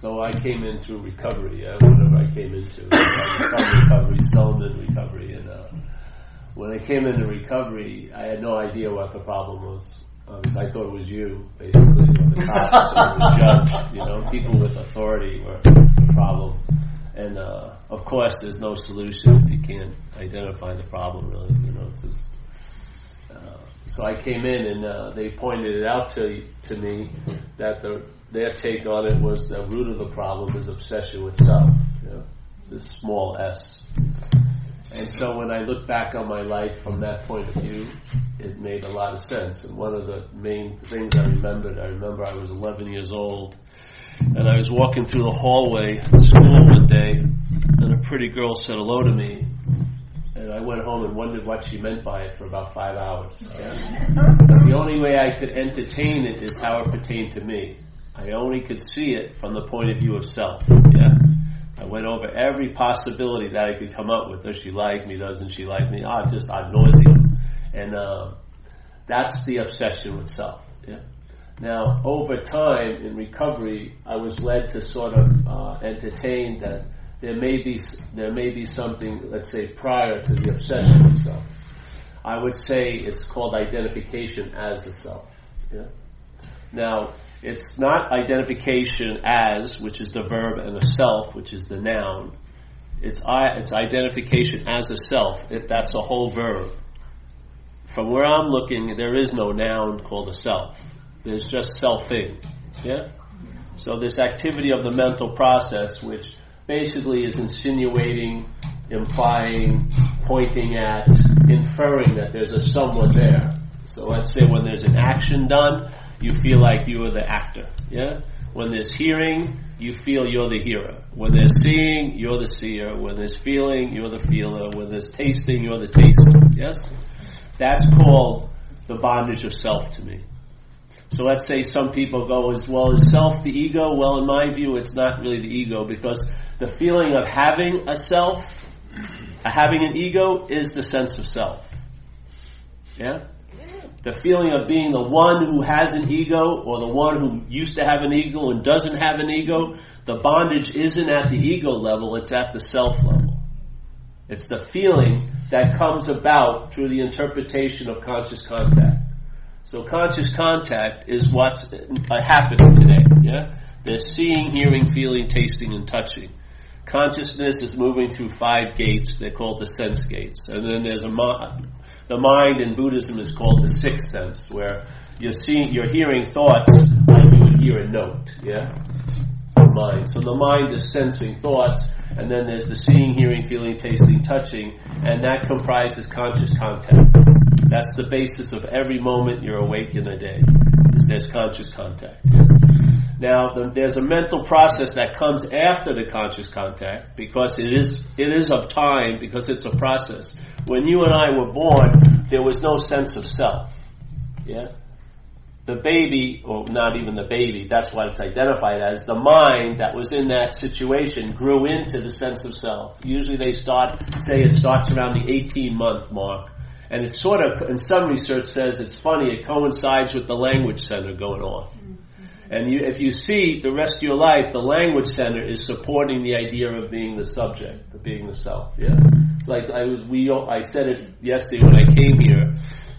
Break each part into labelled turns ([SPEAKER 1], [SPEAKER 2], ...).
[SPEAKER 1] so I came in through recovery, whatever I came into. recovery, Stillman recovery. And uh, when I came into recovery, I had no idea what the problem was. I thought it was you, basically, or the cops or the judge. You know, people with authority were the problem. And uh, of course, there's no solution if you can't identify the problem. Really, you know. It's just, uh, so I came in and uh, they pointed it out to to me that the, their take on it was the root of the problem is obsession with self, you know, this small s. And so when I look back on my life from that point of view, it made a lot of sense. And one of the main things I remembered, I remember I was 11 years old, and I was walking through the hallway at school one day, and a pretty girl said hello to me, and I went home and wondered what she meant by it for about five hours. Yeah? the only way I could entertain it is how it pertained to me. I only could see it from the point of view of self. Yeah. I went over every possibility that I could come up with. Does she like me? Doesn't she like me? Ah, just ad nauseum. And uh, that's the obsession with self. Yeah. Now, over time in recovery, I was led to sort of uh, entertain that there may be there may be something, let's say, prior to the obsession with self. I would say it's called identification as the self. Yeah. Now, it's not identification as, which is the verb, and a self, which is the noun. It's, I, it's identification as a self. That's a whole verb. From where I'm looking, there is no noun called a self. There's just selfing. Yeah? So this activity of the mental process, which basically is insinuating, implying, pointing at, inferring that there's a someone there. So let's say when there's an action done, you feel like you are the actor. Yeah? When there's hearing, you feel you're the hearer. When there's seeing, you're the seer. When there's feeling, you're the feeler. When there's tasting, you're the taster. Yes? That's called the bondage of self to me. So let's say some people go as well as self the ego. Well, in my view, it's not really the ego because the feeling of having a self, having an ego, is the sense of self. Yeah? the feeling of being the one who has an ego or the one who used to have an ego and doesn't have an ego, the bondage isn't at the ego level, it's at the self level. It's the feeling that comes about through the interpretation of conscious contact. So conscious contact is what's uh, happening today. Yeah, there's seeing, hearing, feeling, tasting, and touching. Consciousness is moving through five gates. They're called the sense gates, and then there's a the mind in Buddhism is called the sixth sense, where you're seeing, you're hearing thoughts like you would hear a note. Yeah, the mind. So the mind is sensing thoughts, and then there's the seeing, hearing, feeling, tasting, touching, and that comprises conscious contact. That's the basis of every moment you're awake in a day. Is there's conscious contact. Yes. Now, the, there's a mental process that comes after the conscious contact because it is it is of time because it's a process when you and I were born, there was no sense of self. Yeah? The baby, or not even the baby, that's what it's identified as, the mind that was in that situation grew into the sense of self. Usually they start, say it starts around the 18 month mark. And it's sort of, and some research says it's funny, it coincides with the language center going off. And you, if you see the rest of your life, the language center is supporting the idea of being the subject, of being the self. Yeah. Like I was, we, I said it yesterday when I came here.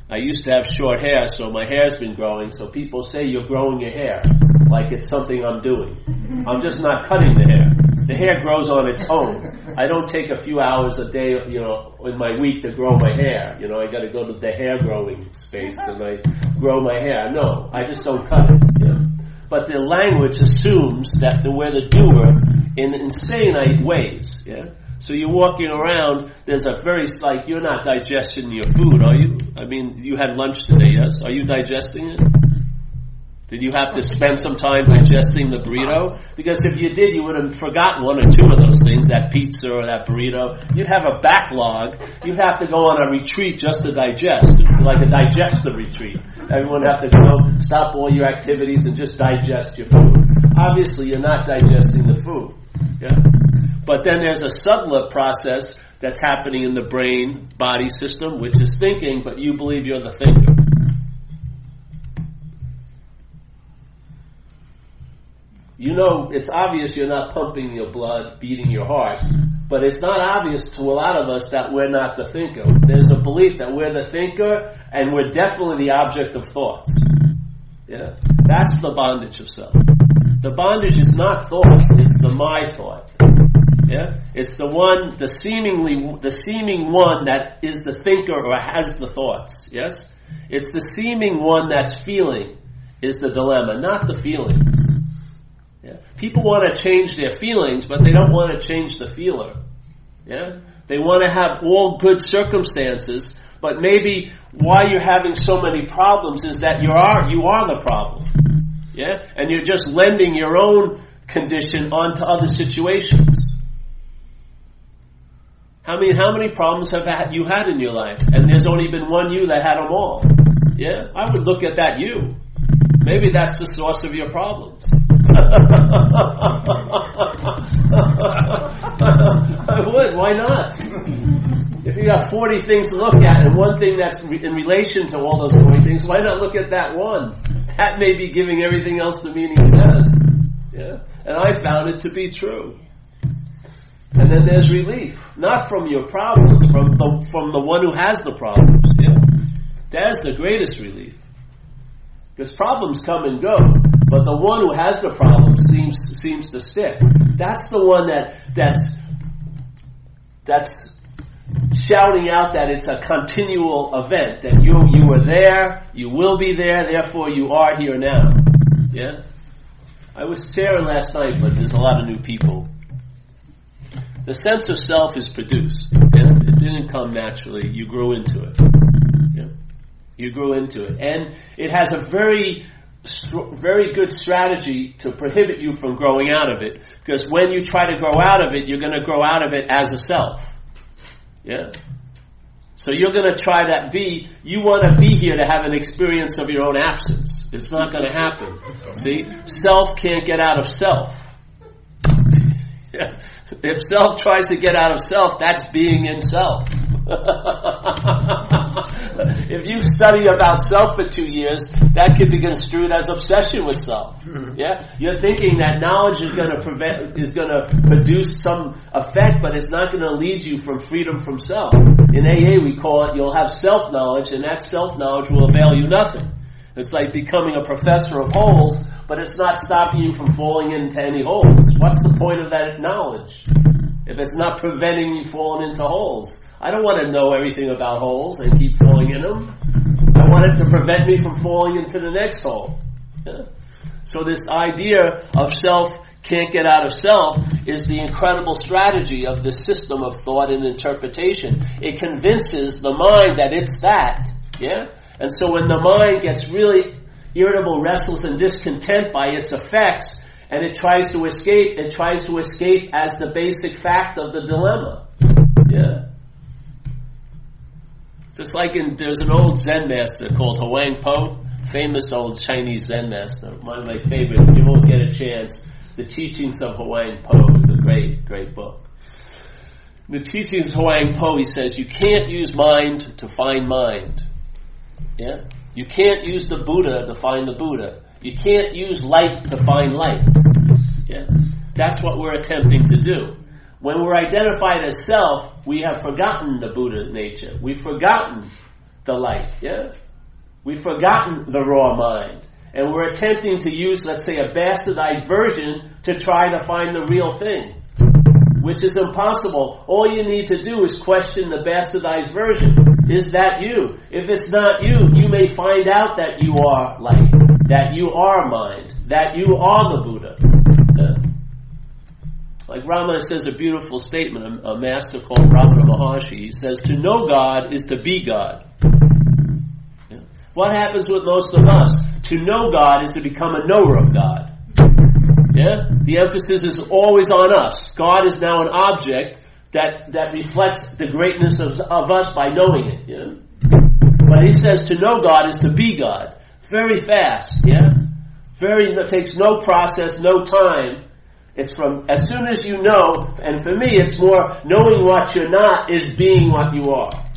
[SPEAKER 1] I used to have short hair, so my hair's been growing. So people say you're growing your hair, like it's something I'm doing. I'm just not cutting the hair. The hair grows on its own. I don't take a few hours a day, you know, in my week to grow my hair. You know, I got to go to the hair growing space and I grow my hair. No, I just don't cut it. But the language assumes that the, we're the doer in insane ways. Yeah. So you're walking around. There's a very like you're not digesting your food, are you? I mean, you had lunch today, yes? Are you digesting it? Did you have to spend some time digesting the burrito? Because if you did, you would have forgotten one or two of those things, that pizza or that burrito. You'd have a backlog. You'd have to go on a retreat just to digest, like a digestive retreat. Everyone have to go, stop all your activities and just digest your food. Obviously, you're not digesting the food. Yeah? But then there's a subtler process that's happening in the brain body system, which is thinking, but you believe you're the thinker. You know, it's obvious you're not pumping your blood, beating your heart, but it's not obvious to a lot of us that we're not the thinker. There's a belief that we're the thinker and we're definitely the object of thoughts. Yeah? That's the bondage of self. The bondage is not thoughts, it's the my thought. Yeah? It's the one, the seemingly, the seeming one that is the thinker or has the thoughts. Yes? It's the seeming one that's feeling is the dilemma, not the feelings. Yeah? People want to change their feelings, but they don't want to change the feeler. Yeah? They want to have all good circumstances, but maybe why you're having so many problems is that you are you are the problem. Yeah? And you're just lending your own condition onto other situations. How many how many problems have you had in your life? And there's only been one you that had them all. Yeah? I would look at that you. Maybe that's the source of your problems. I would. Why not? If you got 40 things to look at and one thing that's re- in relation to all those 40 things, why not look at that one? That may be giving everything else the meaning it has. Yeah? And I found it to be true. And then there's relief. Not from your problems, from the, from the one who has the problems. Yeah? That's the greatest relief. Because problems come and go, but the one who has the problem seems seems to stick. That's the one that that's that's shouting out that it's a continual event that you you were there, you will be there, therefore you are here now. Yeah. I was sharing last night, but there's a lot of new people. The sense of self is produced. Yeah? It didn't come naturally. You grew into it. You grew into it. And it has a very, very good strategy to prohibit you from growing out of it. Because when you try to grow out of it, you're going to grow out of it as a self. Yeah? So you're going to try to be, you want to be here to have an experience of your own absence. It's not going to happen. See? Self can't get out of self. if self tries to get out of self, that's being in self. if you study about self for two years, that could be construed as obsession with self. Hmm. Yeah, you're thinking that knowledge is going to prevent is going to produce some effect, but it's not going to lead you from freedom from self. In AA, we call it you'll have self knowledge, and that self knowledge will avail you nothing. It's like becoming a professor of holes, but it's not stopping you from falling into any holes. What's the point of that knowledge? If it's not preventing you falling into holes. I don't want to know everything about holes and keep falling in them. I want it to prevent me from falling into the next hole. Yeah? So this idea of self can't get out of self is the incredible strategy of the system of thought and interpretation. It convinces the mind that it's that. Yeah? And so when the mind gets really irritable, restless, and discontent by its effects, and it tries to escape, it tries to escape as the basic fact of the dilemma. Yeah. Just like in, there's an old Zen master called Huang Po, famous old Chinese Zen master, one of my favorites. You won't get a chance. The Teachings of Huang Po is a great, great book. The Teachings of Huang Po, he says, you can't use mind to find mind. Yeah? You can't use the Buddha to find the Buddha. You can't use light to find light. Yeah? That's what we're attempting to do. When we're identified as self, we have forgotten the Buddha nature. We've forgotten the light, yeah? We've forgotten the raw mind. And we're attempting to use, let's say, a bastardized version to try to find the real thing. Which is impossible. All you need to do is question the bastardized version. Is that you? If it's not you, you may find out that you are light, that you are mind, that you are the Buddha. Uh, like Ramana says a beautiful statement, a, master called Ramana Maharshi. He says, To know God is to be God. What happens with most of us? To know God is to become a knower of God. Yeah? The emphasis is always on us. God is now an object that, that reflects the greatness of, of us by knowing it. Yeah? But he says to know God is to be God. Very fast, yeah? Very, takes no process, no time it's from as soon as you know, and for me, it's more knowing what you're not is being what you are.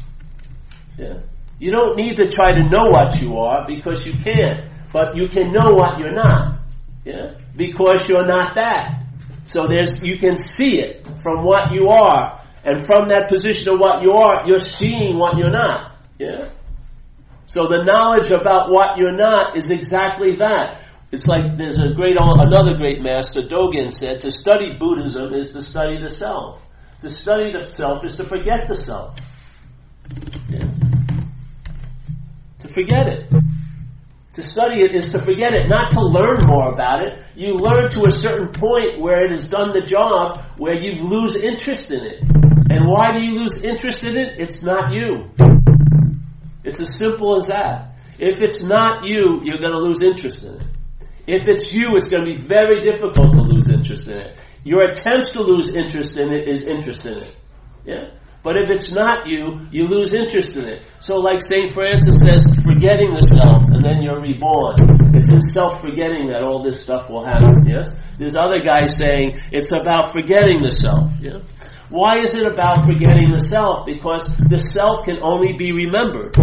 [SPEAKER 1] Yeah. You don't need to try to know what you are because you can't, but you can know what you're not. Yeah? Because you're not that. So there's, you can see it from what you are. And from that position of what you are, you're seeing what you're not. Yeah? So the knowledge about what you're not is exactly that. It's like there's a great, another great master, Dogen said, to study Buddhism is to study the self. To study the self is to forget the self. Yeah. To forget it. To study it is to forget it, not to learn more about it. You learn to a certain point where it has done the job, where you lose interest in it. And why do you lose interest in it? It's not you. It's as simple as that. If it's not you, you're going to lose interest in it. If it's you, it's going to be very difficult to lose interest in it. Your attempts to lose interest in it is interest in it. Yeah? But if it's not you, you lose interest in it. So like St. Francis says, forgetting the self, and then you're reborn. It's in self-forgetting that all this stuff will happen, yes? There's other guys saying, it's about forgetting the self, yeah? Why is it about forgetting the self? Because the self can only be remembered.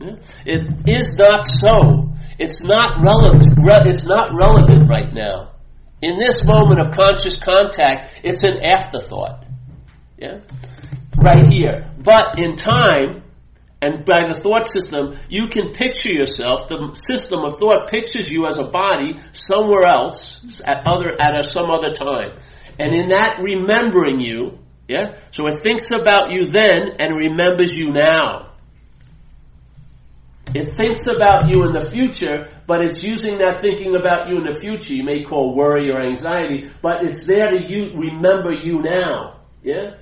[SPEAKER 1] Yeah? It is not so. It's not relevant. It's not relevant right now. In this moment of conscious contact, it's an afterthought. Yeah? Right here. But in time, and by the thought system, you can picture yourself, the system of thought pictures you as a body somewhere else, at other, at a, some other time. And in that remembering you, yeah, so it thinks about you then and remembers you now. It thinks about you in the future, but it's using that thinking about you in the future, you may call worry or anxiety, but it's there to you, remember you now. Yeah?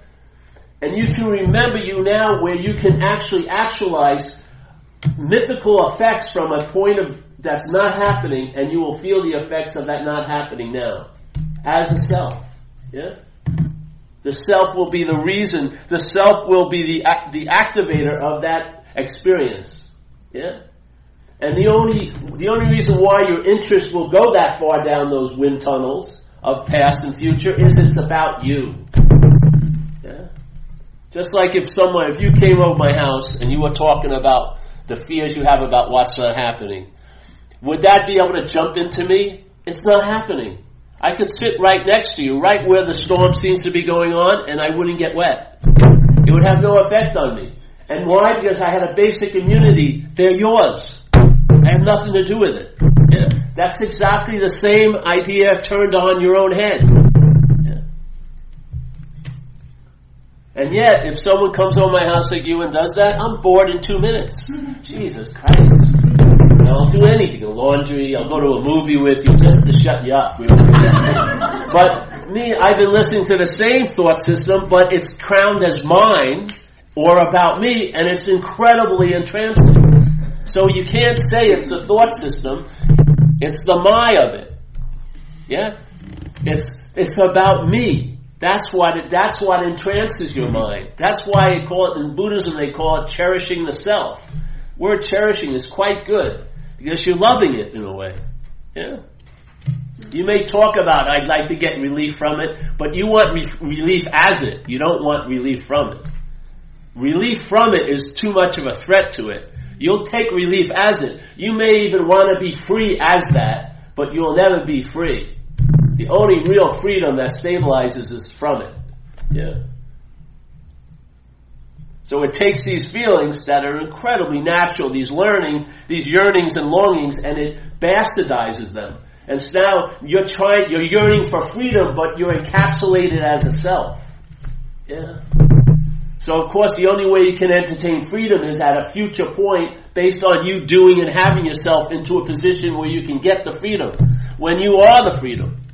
[SPEAKER 1] And you can remember you now where you can actually actualize mythical effects from a point of that's not happening and you will feel the effects of that not happening now. As a self. Yeah? The self will be the reason, the self will be the, the activator of that experience. Yeah? And the only, the only reason why your interest will go that far down those wind tunnels of past and future is it's about you. Just like if someone, if you came over my house and you were talking about the fears you have about what's not happening, would that be able to jump into me? It's not happening. I could sit right next to you, right where the storm seems to be going on, and I wouldn't get wet. It would have no effect on me. And why? Because I had a basic immunity. They're yours. I have nothing to do with it. That's exactly the same idea turned on your own head. And yet, if someone comes over my house like you and does that, I'm bored in two minutes. Jesus Christ. I'll do anything. Laundry, I'll go to a movie with you just to shut you up. but me, I've been listening to the same thought system, but it's crowned as mine or about me, and it's incredibly entrancing. So you can't say it's the thought system, it's the my of it. Yeah? It's, it's about me. That's what it, that's what entrances your mm-hmm. mind. That's why they call it in Buddhism. They call it cherishing the self. Word cherishing is quite good because you're loving it in a way. Yeah. You may talk about I'd like to get relief from it, but you want re- relief as it. You don't want relief from it. Relief from it is too much of a threat to it. You'll take relief as it. You may even want to be free as that, but you'll never be free. The only real freedom that stabilizes is from it. Yeah. So it takes these feelings that are incredibly natural, these learning, these yearnings and longings, and it bastardizes them. And so now you're trying, you're yearning for freedom, but you're encapsulated as a self. Yeah. So of course the only way you can entertain freedom is at a future point based on you doing and having yourself into a position where you can get the freedom. When you are the freedom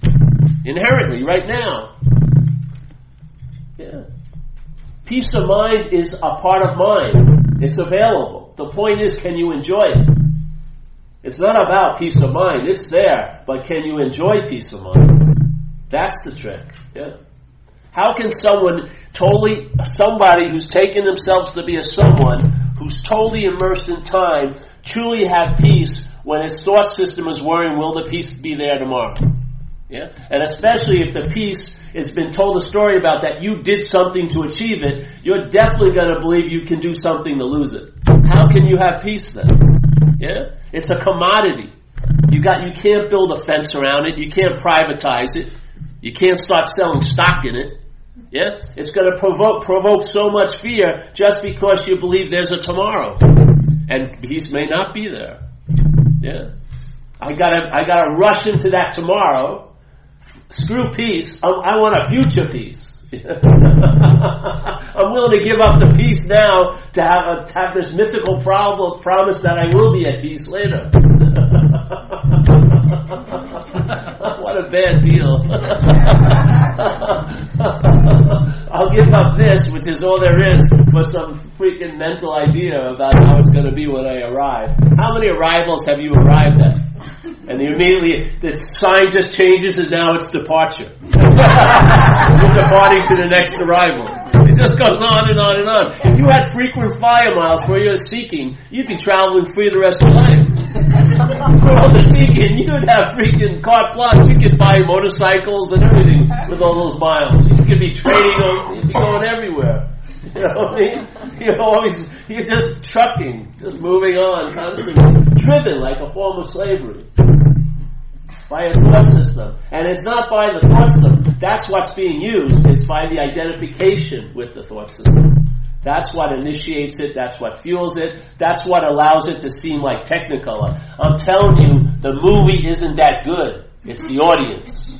[SPEAKER 1] inherently right now. Yeah. Peace of mind is a part of mind. It's available. The point is, can you enjoy it? It's not about peace of mind. It's there, but can you enjoy peace of mind? That's the trick. Yeah. How can someone totally, somebody who's taken themselves to be a someone, who's totally immersed in time, truly have peace when its thought system is worrying, will the peace be there tomorrow? Yeah? And especially if the piece has been told a story about that you did something to achieve it, you're definitely going to believe you can do something to lose it. How can you have peace then? Yeah? It's a commodity. You got you can't build a fence around it. You can't privatize it. You can't start selling stock in it. Yeah, it's going to provoke provoke so much fear just because you believe there's a tomorrow, and peace may not be there. Yeah, I gotta I gotta rush into that tomorrow. Screw peace. I, I want a future peace. I'm willing to give up the peace now to have, a, to have this mythical problem, promise that I will be at peace later. what a bad deal. I'll give up this, which is all there is, for some freaking mental idea about how it's going to be when I arrive. How many arrivals have you arrived at? And immediately the sign just changes and now it's departure. You're departing to the next arrival. It just goes on and on and on. If you had frequent flyer miles where you're seeking, you'd be traveling free the rest of your life. For all the seeking, you'd have freaking carte blanche. You could buy motorcycles and everything with all those miles. You could be trading them. You'd be going everywhere. You know what I mean? You're always, you're just trucking, just moving on constantly, driven like a form of slavery by a thought system. And it's not by the thought system. That's what's being used. It's by the identification with the thought system. That's what initiates it. That's what fuels it. That's what allows it to seem like Technicolor. I'm telling you, the movie isn't that good. It's the audience.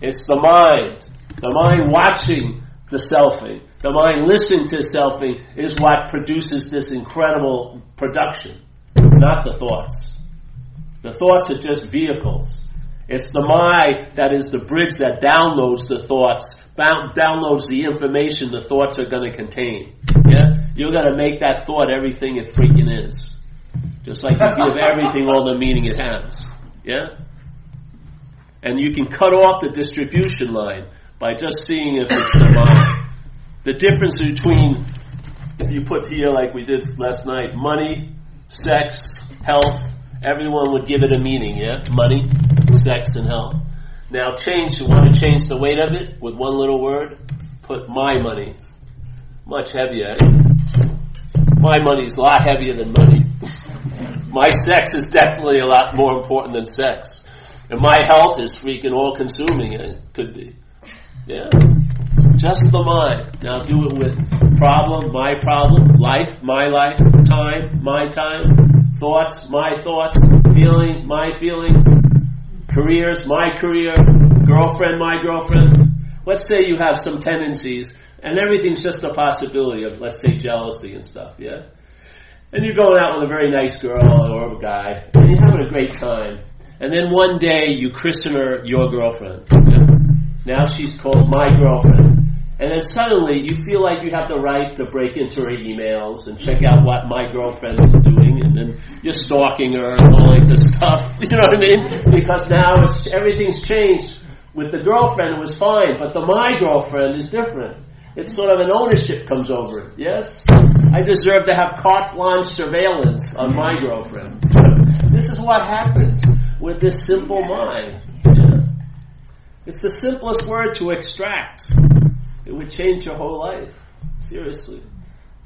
[SPEAKER 1] It's the mind. The mind watching the selfing. The mind listening to selfing is what produces this incredible production, not the thoughts. The thoughts are just vehicles. It's the mind that is the bridge that downloads the thoughts, downloads the information the thoughts are going to contain. Yeah? You're going to make that thought everything it freaking is. Just like you give everything all the meaning it has. Yeah? And you can cut off the distribution line by just seeing if it's the mind. The difference between, if you put here like we did last night, money, sex, health, everyone would give it a meaning, yeah? Money, sex, and health. Now change, you want to change the weight of it with one little word? Put my money. Much heavier. Eh? My money's a lot heavier than money. my sex is definitely a lot more important than sex. And my health is freaking all consuming, it could be. Yeah? Just the mind. Now do it with problem, my problem, life, my life, time, my time, thoughts, my thoughts, feeling, my feelings, careers, my career, girlfriend, my girlfriend. Let's say you have some tendencies and everything's just a possibility of, let's say, jealousy and stuff, yeah? And you're going out with a very nice girl or a guy and you're having a great time. And then one day you christen her your girlfriend. Yeah? Now she's called my girlfriend. And then suddenly you feel like you have the right to break into her emails and check out what my girlfriend is doing, and then you're stalking her and all like this stuff. You know what I mean? Because now everything's changed. With the girlfriend, it was fine, but the my girlfriend is different. It's sort of an ownership comes over. Yes, I deserve to have carte blanche surveillance on my girlfriend. this is what happens with this simple mind. It's the simplest word to extract. It would change your whole life. Seriously.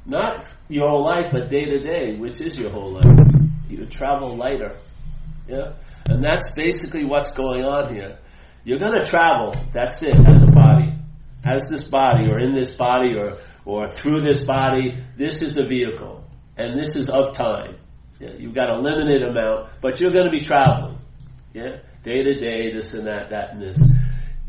[SPEAKER 1] Not your whole life, but day to day, which is your whole life. You would travel lighter. Yeah? And that's basically what's going on here. You're gonna travel, that's it, as a body. As this body, or in this body, or, or through this body, this is the vehicle. And this is of time. Yeah? You've got a limited amount, but you're gonna be traveling. Yeah? Day to day, this and that, that and this.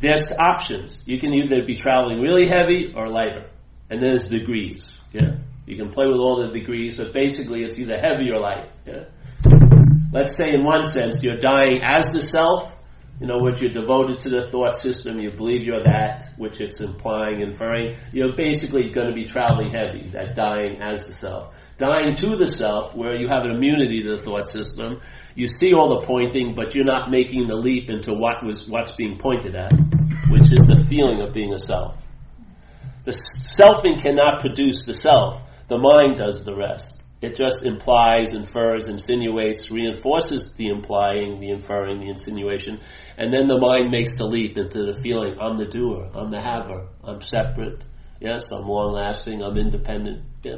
[SPEAKER 1] There's options. You can either be traveling really heavy or lighter. And there's degrees. Yeah. You can play with all the degrees, but basically it's either heavy or light. Yeah. Let's say in one sense you're dying as the self, you know, which you're devoted to the thought system, you believe you're that, which it's implying, inferring, you're basically going to be traveling heavy, that dying as the self. Dying to the self, where you have an immunity to the thought system, you see all the pointing, but you're not making the leap into what was what's being pointed at, which is the feeling of being a self. The selfing cannot produce the self. The mind does the rest. It just implies, infers, insinuates, reinforces the implying, the inferring, the insinuation, and then the mind makes the leap into the feeling, I'm the doer, I'm the haver, I'm separate, yes, I'm long lasting, I'm independent. Yeah.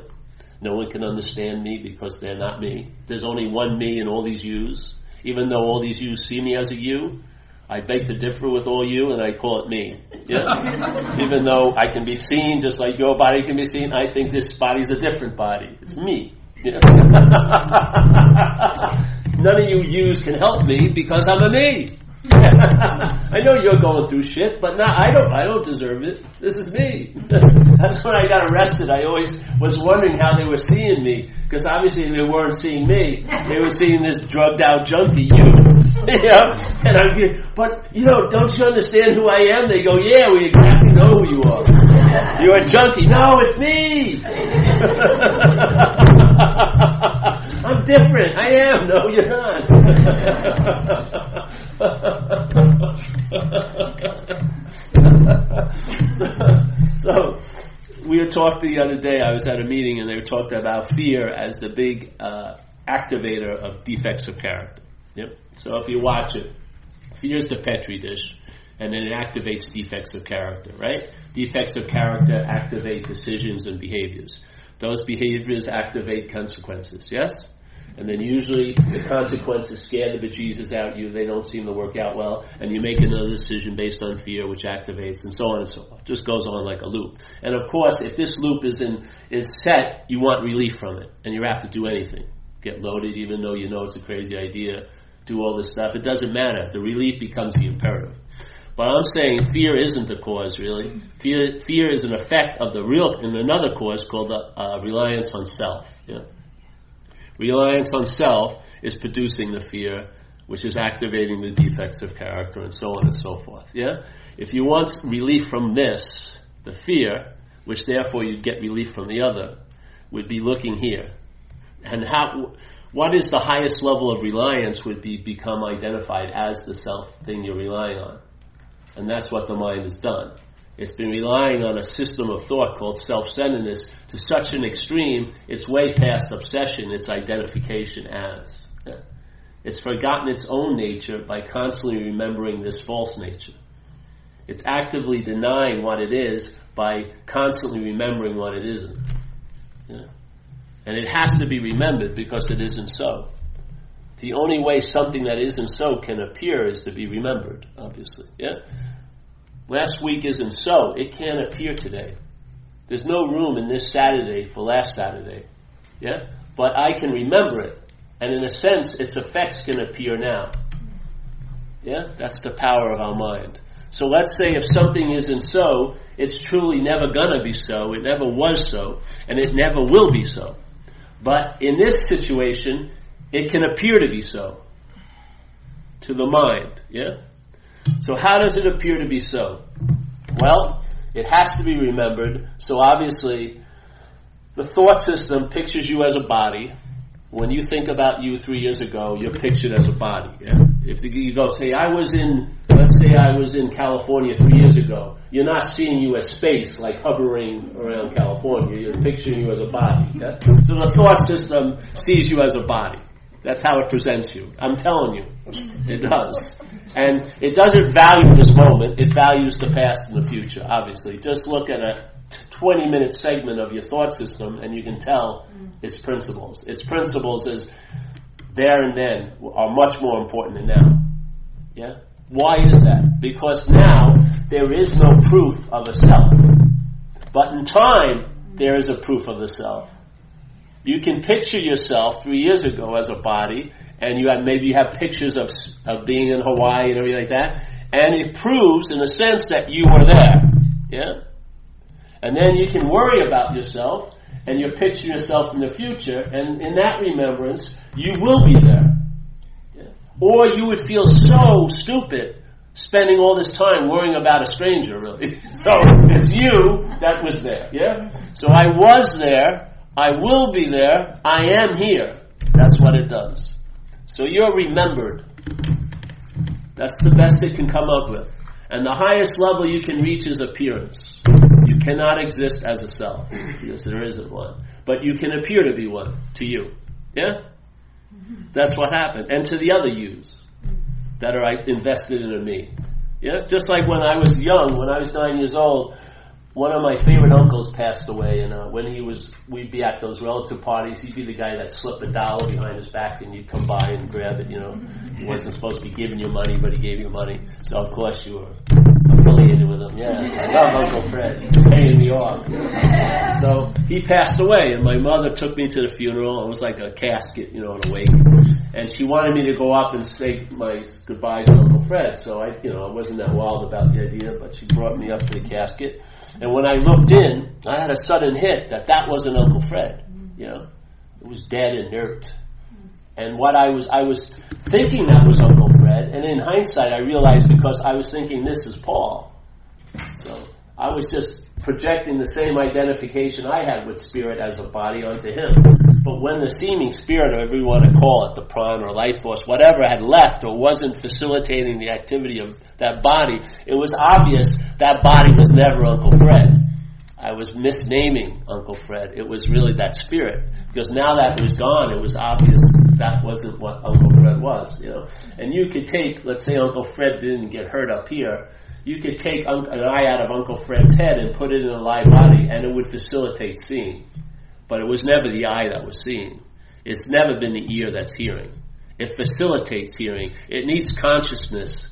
[SPEAKER 1] No one can understand me because they're not me. There's only one me in all these yous. even though all these yous see me as a you. I beg to differ with all you, and I call it me. Yeah? even though I can be seen just like your body can be seen, I think this body's a different body. It's me. None of you yous can help me because I'm a me. I know you're going through shit, but not, I don't. I don't deserve it. This is me. That's when I got arrested. I always was wondering how they were seeing me because obviously they weren't seeing me. They were seeing this drugged out junkie. You, yeah. And I'm, but you know, don't you understand who I am? They go, yeah, we exactly know who you are. You're a junkie. No, it's me. I'm different. I am. No, you're not. so, so, we had talked the other day. I was at a meeting and they were talking about fear as the big uh, activator of defects of character. Yep. So if you watch it, fear is the petri dish, and then it activates defects of character. Right? Defects of character activate decisions and behaviors. Those behaviors activate consequences. Yes. And then usually the consequences scare the bejesus out you. They don't seem to work out well. And you make another decision based on fear, which activates, and so on and so on. Just goes on like a loop. And of course, if this loop is in, is set, you want relief from it. And you have to do anything. Get loaded even though you know it's a crazy idea. Do all this stuff. It doesn't matter. The relief becomes the imperative. But I'm saying fear isn't the cause, really. Fear, fear is an effect of the real, in another cause called the, uh, reliance on self. Yeah? Reliance on self is producing the fear, which is activating the defects of character, and so on and so forth. Yeah? If you want relief from this, the fear, which therefore you'd get relief from the other, would be looking here. And how, what is the highest level of reliance would be become identified as the self thing you're relying on. And that's what the mind has done. It's been relying on a system of thought called self-centeredness to such an extreme, it's way past obsession, it's identification as. It's forgotten its own nature by constantly remembering this false nature. It's actively denying what it is by constantly remembering what it isn't. Yeah. And it has to be remembered because it isn't so. The only way something that isn't so can appear is to be remembered, obviously. Yeah? Last week isn't so. It can't appear today. There's no room in this Saturday for last Saturday. Yeah? But I can remember it. And in a sense, its effects can appear now. Yeah? That's the power of our mind. So let's say if something isn't so, it's truly never gonna be so, it never was so, and it never will be so. But in this situation, it can appear to be so. To the mind, yeah? So how does it appear to be so? Well, it has to be remembered. So obviously, the thought system pictures you as a body. When you think about you three years ago, you're pictured as a body. Yeah? If you go say, I was in, let's say I was in California three years ago, you're not seeing you as space, like hovering around California. You're picturing you as a body. So the thought system sees you as a body. That's how it presents you. I'm telling you. It does. And it doesn't value this moment, it values the past and the future, obviously. Just look at a 20 minute segment of your thought system and you can tell its principles. Its principles is there and then are much more important than now. Yeah? Why is that? Because now there is no proof of a self. But in time, there is a proof of the self. You can picture yourself three years ago as a body, and you have maybe you have pictures of of being in Hawaii and everything like that, and it proves, in a sense, that you were there. Yeah, and then you can worry about yourself, and you picture yourself in the future, and in that remembrance, you will be there. Yeah. Or you would feel so stupid spending all this time worrying about a stranger, really. so it's you that was there. Yeah. So I was there. I will be there. I am here. That's what it does. So you're remembered. That's the best it can come up with. And the highest level you can reach is appearance. You cannot exist as a self, because there isn't one. But you can appear to be one, to you. Yeah? That's what happened. And to the other yous that are invested in a me. Yeah? Just like when I was young, when I was nine years old, one of my favorite uncles passed away, and uh, when he was, we'd be at those relative parties. He'd be the guy that slipped a dollar behind his back, and you'd come by and grab it. You know, he wasn't supposed to be giving you money, but he gave you money. So of course you were affiliated with him. Yeah, I love Uncle Fred. He's paying me off. So he passed away, and my mother took me to the funeral. It was like a casket, you know, in a wake. And she wanted me to go up and say my goodbyes to Uncle Fred. So I, you know, I wasn't that wild about the idea, but she brought me up to the casket. And when I looked in, I had a sudden hit that that wasn't Uncle Fred. You know, it was dead inert. And what I was, I was thinking that was Uncle Fred, and in hindsight, I realized because I was thinking this is Paul. So I was just projecting the same identification I had with spirit as a body onto him. But when the seeming spirit, or whatever you want to call it, the prana or life force, whatever had left or wasn't facilitating the activity of that body, it was obvious that body was never Uncle Fred. I was misnaming Uncle Fred. It was really that spirit. Because now that it was gone, it was obvious that wasn't what Uncle Fred was, you know. And you could take, let's say Uncle Fred didn't get hurt up here, you could take an eye out of Uncle Fred's head and put it in a live body and it would facilitate seeing. But it was never the eye that was seeing. It's never been the ear that's hearing. It facilitates hearing. It needs consciousness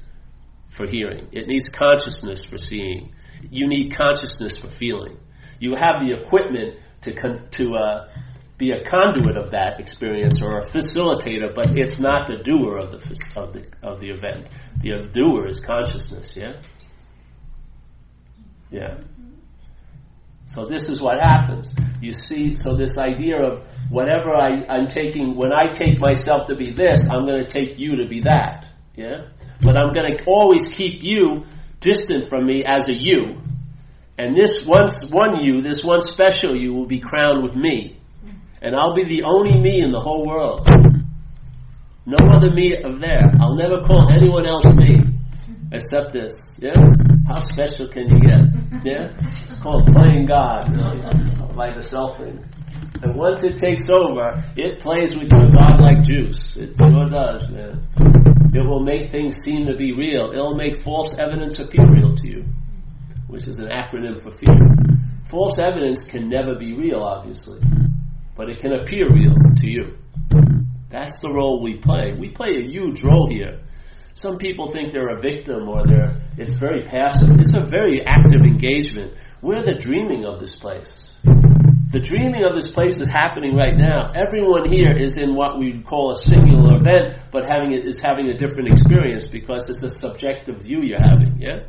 [SPEAKER 1] for hearing. It needs consciousness for seeing. You need consciousness for feeling. You have the equipment to con- to uh, be a conduit of that experience or a facilitator, but it's not the doer of the of the of the event. The doer is consciousness. Yeah. Yeah. So this is what happens. You see, so this idea of whatever I, I'm taking, when I take myself to be this, I'm going to take you to be that. Yeah? But I'm going to always keep you distant from me as a you. And this one, one you, this one special you will be crowned with me. And I'll be the only me in the whole world. No other me of there. I'll never call anyone else me except this. Yeah? How special can you get? Yeah? Called playing God, like the selfing. And once it takes over, it plays with your God-like juice. It sure does, man. It will make things seem to be real. It'll make false evidence appear real to you, which is an acronym for fear. False evidence can never be real, obviously, but it can appear real to you. That's the role we play. We play a huge role here. Some people think they're a victim or they're, it's very passive. It's a very active engagement. We're the dreaming of this place. The dreaming of this place is happening right now. Everyone here is in what we call a singular event, but having it is having a different experience because it's a subjective view you're having. Yeah,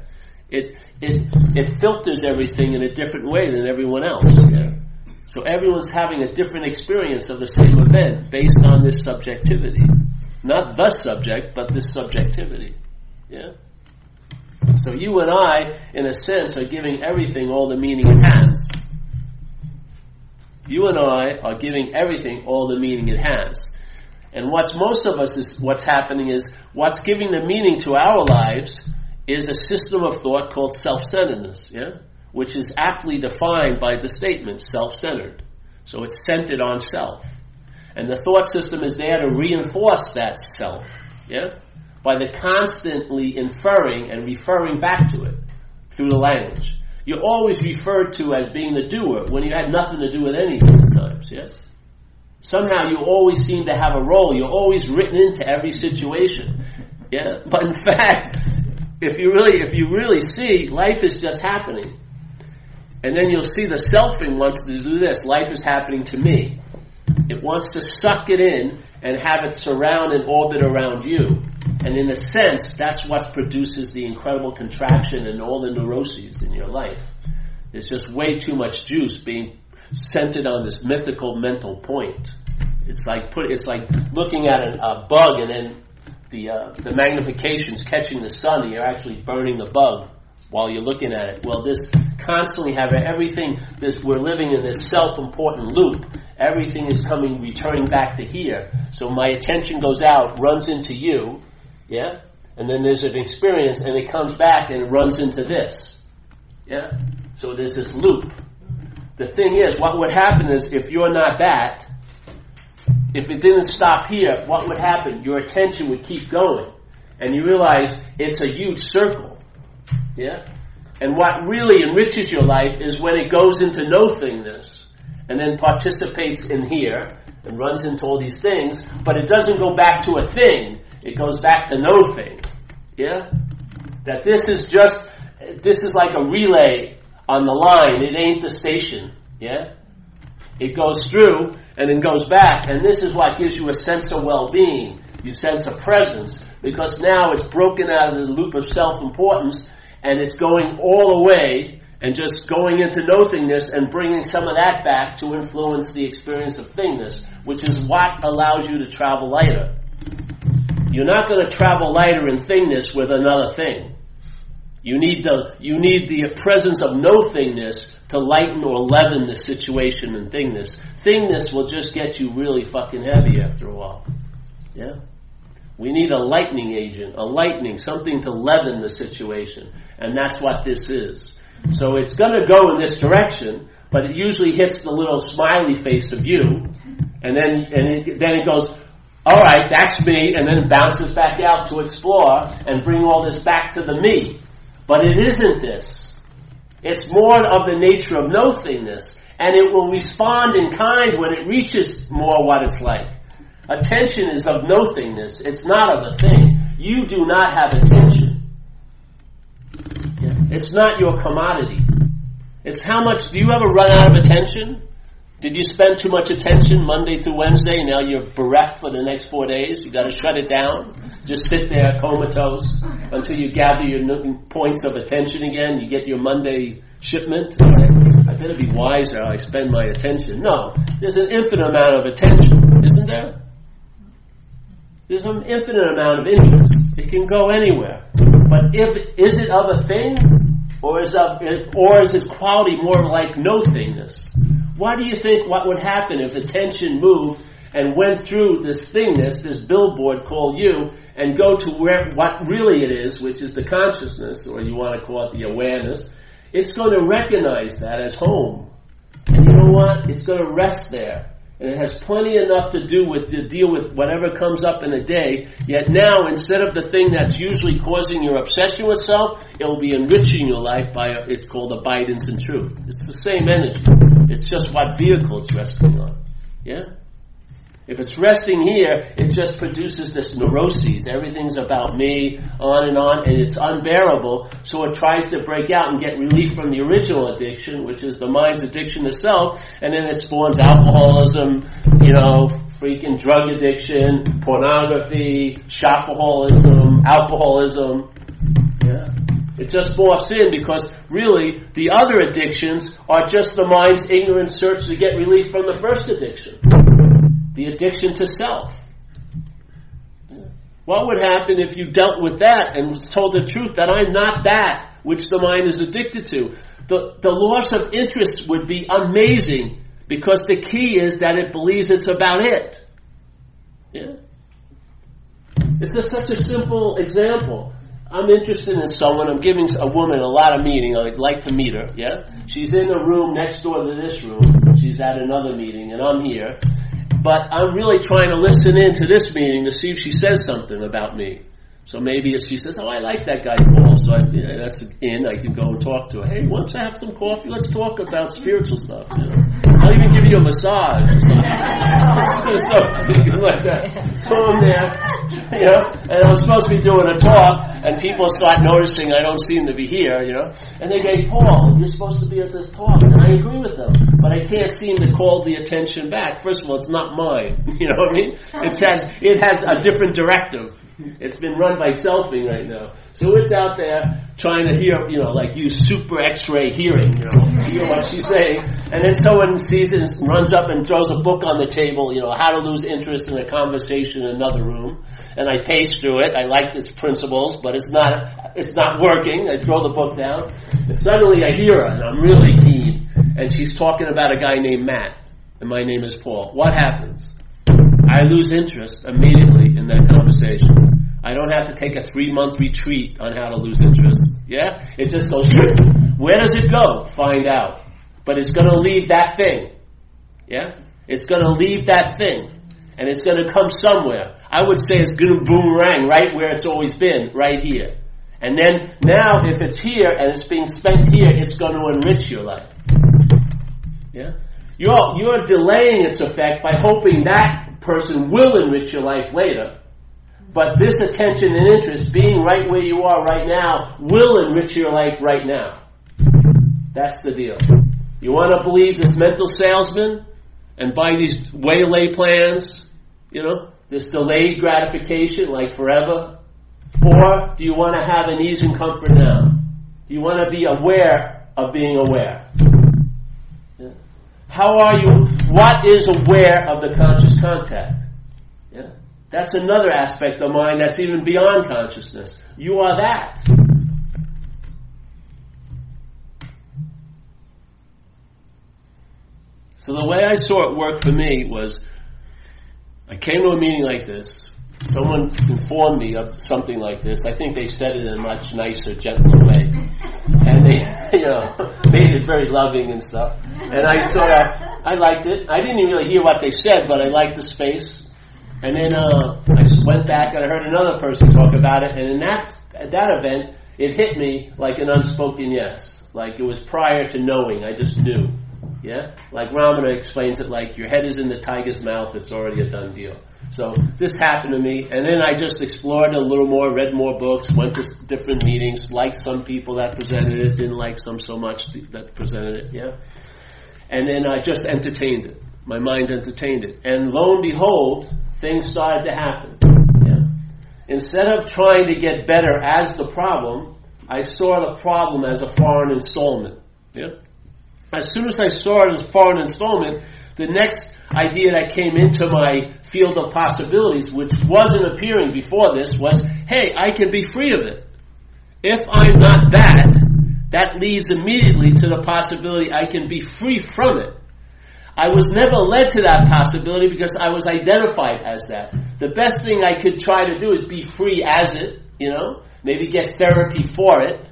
[SPEAKER 1] it it it filters everything in a different way than everyone else. Yeah? So everyone's having a different experience of the same event based on this subjectivity. Not the subject, but this subjectivity. Yeah? So you and I, in a sense, are giving everything all the meaning it has. You and I are giving everything all the meaning it has. And what's most of us is what's happening is what's giving the meaning to our lives is a system of thought called self-centeredness, yeah? Which is aptly defined by the statement self-centered. So it's centered on self. And the thought system is there to reinforce that self, yeah? By the constantly inferring and referring back to it through the language. You're always referred to as being the doer when you had nothing to do with anything at times, yeah? Somehow you always seem to have a role. You're always written into every situation. Yeah? But in fact, if you really if you really see, life is just happening. And then you'll see the selfing wants to do this. Life is happening to me. It wants to suck it in and have it surround and orbit around you. And in a sense, that's what produces the incredible contraction and all the neuroses in your life. There's just way too much juice being centered on this mythical mental point. It's like put, it's like looking at a, bug and then the uh, the magnification's catching the sun and you're actually burning the bug while you're looking at it. Well, this constantly have everything. This we're living in this self-important loop. Everything is coming, returning back to here. So my attention goes out, runs into you, yeah, and then there's an experience, and it comes back and runs into this, yeah. So there's this loop. The thing is, what would happen is if you're not that, if it didn't stop here, what would happen? Your attention would keep going, and you realize it's a huge circle, yeah. And what really enriches your life is when it goes into no thingness and then participates in here and runs into all these things, but it doesn't go back to a thing. It goes back to no. Yeah? That this is just, this is like a relay on the line. It ain't the station. Yeah? It goes through and then goes back, and this is what gives you a sense of well-being. You sense a presence because now it's broken out of the loop of self-importance and it's going all the way and just going into nothingness and bringing some of that back to influence the experience of thingness, which is what allows you to travel lighter. You're not going to travel lighter in thingness with another thing. You need the you need the presence of no thingness to lighten or leaven the situation in thingness. Thingness will just get you really fucking heavy after a while. Yeah. We need a lightning agent, a lightning, something to leaven the situation. And that's what this is. So it's going to go in this direction, but it usually hits the little smiley face of you, and then and it, then it goes, all right, that's me, and then bounces back out to explore and bring all this back to the me. But it isn't this. It's more of the nature of no thingness, and it will respond in kind when it reaches more what it's like. Attention is of no thingness. It's not of a thing. You do not have attention. It's not your commodity. It's how much, do you ever run out of attention? Did you spend too much attention Monday through Wednesday? Now you're bereft for the next four days. You've got to shut it down. Just sit there comatose until you gather your points of attention again. You get your Monday shipment. I better be wiser. How I spend my attention. No, there's an infinite amount of attention, isn't there? There's an infinite amount of interest. It can go anywhere. But if is it of a thing, or is of, or is its quality more like no thingness? Why do you think what would happen if attention moved and went through this thingness, this billboard called you, and go to where what really it is, which is the consciousness, or you want to call it the awareness? It's going to recognize that as home, and you know what? It's going to rest there and it has plenty enough to do with to deal with whatever comes up in a day. Yet now, instead of the thing that's usually causing your obsession with self, it will be enriching your life by a, it's called abidance in truth. It's the same energy. It's just what vehicle it's resting on. Yeah. If it's resting here, it just produces this neuroses. Everything's about me, on and on, and it's unbearable. So it tries to break out and get relief from the original addiction, which is the mind's addiction to self, and then it spawns alcoholism, you know, freaking drug addiction, pornography, shopaholism, alcoholism. It just morphs in because really the other addictions are just the mind's ignorant search to get relief from the first addiction the addiction to self. What would happen if you dealt with that and told the truth that I'm not that which the mind is addicted to? The, the loss of interest would be amazing because the key is that it believes it's about it. Yeah. It's just such a simple example. I'm interested in someone, I'm giving a woman a lot of meeting, I'd like to meet her, yeah? She's in a room next door to this room, she's at another meeting, and I'm here, but I'm really trying to listen in to this meeting to see if she says something about me. So maybe if she says, "Oh, I like that guy Paul," so I, you know, that's in. I can go and talk to her. Hey, why don't you have some coffee? Let's talk about spiritual stuff. You know? I'll even give you a massage or something. something like that. So I'm there, you know, and I'm supposed to be doing a talk, and people start noticing I don't seem to be here, you know, and they go, "Paul, you're supposed to be at this talk," and I agree with them, but I can't seem to call the attention back. First of all, it's not mine. You know what I mean? It has it has a different directive. It's been run by selfing right now. So it's out there trying to hear, you know, like use super x-ray hearing, you know, hear what she's saying. And then someone sees it and runs up and throws a book on the table, you know, how to lose interest in a conversation in another room. And I page through it. I liked its principles, but it's not, it's not working. I throw the book down. And suddenly I hear her and I'm really keen. And she's talking about a guy named Matt. And my name is Paul. What happens? I lose interest immediately in that conversation. I don't have to take a three month retreat on how to lose interest. Yeah? It just goes, where does it go? Find out. But it's going to leave that thing. Yeah? It's going to leave that thing. And it's going to come somewhere. I would say it's going to boomerang right where it's always been, right here. And then now, if it's here and it's being spent here, it's going to enrich your life. Yeah? You're, you're delaying its effect by hoping that person will enrich your life later. But this attention and interest, being right where you are right now, will enrich your life right now. That's the deal. You want to believe this mental salesman and buy these waylay plans, you know, this delayed gratification like forever? Or do you want to have an ease and comfort now? Do you want to be aware of being aware? How are you? What is aware of the conscious contact? Yeah. That's another aspect of mind that's even beyond consciousness. You are that. So the way I saw it work for me was I came to a meeting like this. Someone informed me of something like this. I think they said it in a much nicer, gentler way. And they, you know, made it very loving and stuff. And I sort of, I liked it. I didn't even really hear what they said, but I liked the space. And then uh, I went back and I heard another person talk about it. And in that, at that event, it hit me like an unspoken yes. Like it was prior to knowing. I just knew. Yeah? Like Ramana explains it like your head is in the tiger's mouth, it's already a done deal. So this happened to me, and then I just explored a little more, read more books, went to different meetings, liked some people that presented it, didn't like some so much that presented it, yeah? And then I just entertained it. My mind entertained it. And lo and behold, things started to happen. Yeah? Instead of trying to get better as the problem, I saw the problem as a foreign installment. Yeah? As soon as I saw it as foreign installment, the next idea that came into my field of possibilities, which wasn't appearing before this, was, hey, I can be free of it. If I'm not that, that leads immediately to the possibility I can be free from it. I was never led to that possibility because I was identified as that. The best thing I could try to do is be free as it, you know, maybe get therapy for it,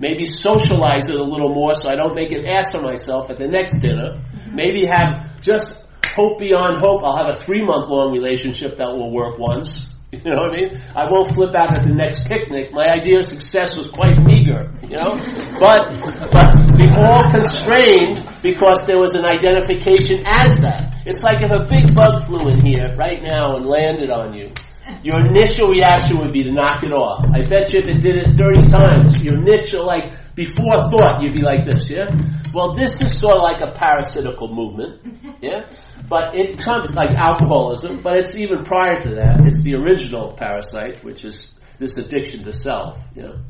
[SPEAKER 1] maybe socialize it a little more so I don't make an ass of myself at the next dinner, maybe have just hope beyond hope. I'll have a three month long relationship that will work once. You know what I mean? I won't flip out at the next picnic. My idea of success was quite meager, you know? But, but be all constrained because there was an identification as that. It's like if a big bug flew in here right now and landed on you. Your initial reaction would be to knock it off. I bet you if it did it 30 times, your initial, like, before thought, you'd be like this, yeah? Well, this is sort of like a parasitical movement, yeah? But it comes like alcoholism, but it's even prior to that. It's the original parasite, which is this addiction to self, know?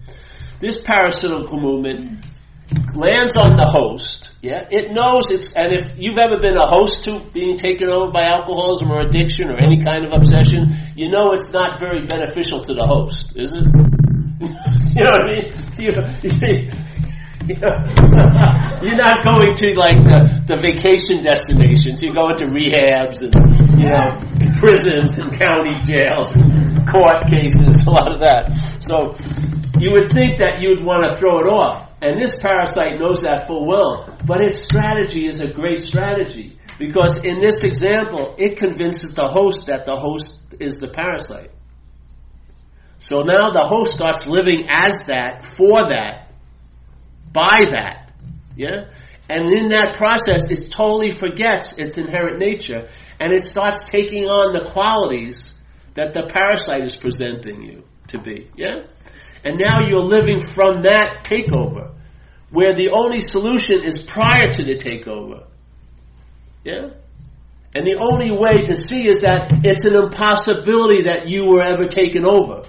[SPEAKER 1] This parasitical movement lands on the host, yeah? It knows it's, and if you've ever been a host to being taken over by alcoholism or addiction or any kind of obsession, you know it's not very beneficial to the host, is it? you know what I mean? You, you're not going to like the, the vacation destinations. You're going to rehabs and you know prisons and county jails, and court cases, a lot of that. So you would think that you'd want to throw it off, and this parasite knows that full well. But its strategy is a great strategy because in this example, it convinces the host that the host is the parasite. So now the host starts living as that, for that, by that. Yeah? And in that process, it totally forgets its inherent nature and it starts taking on the qualities that the parasite is presenting you to be. Yeah? And now you're living from that takeover, where the only solution is prior to the takeover. Yeah? And the only way to see is that it's an impossibility that you were ever taken over.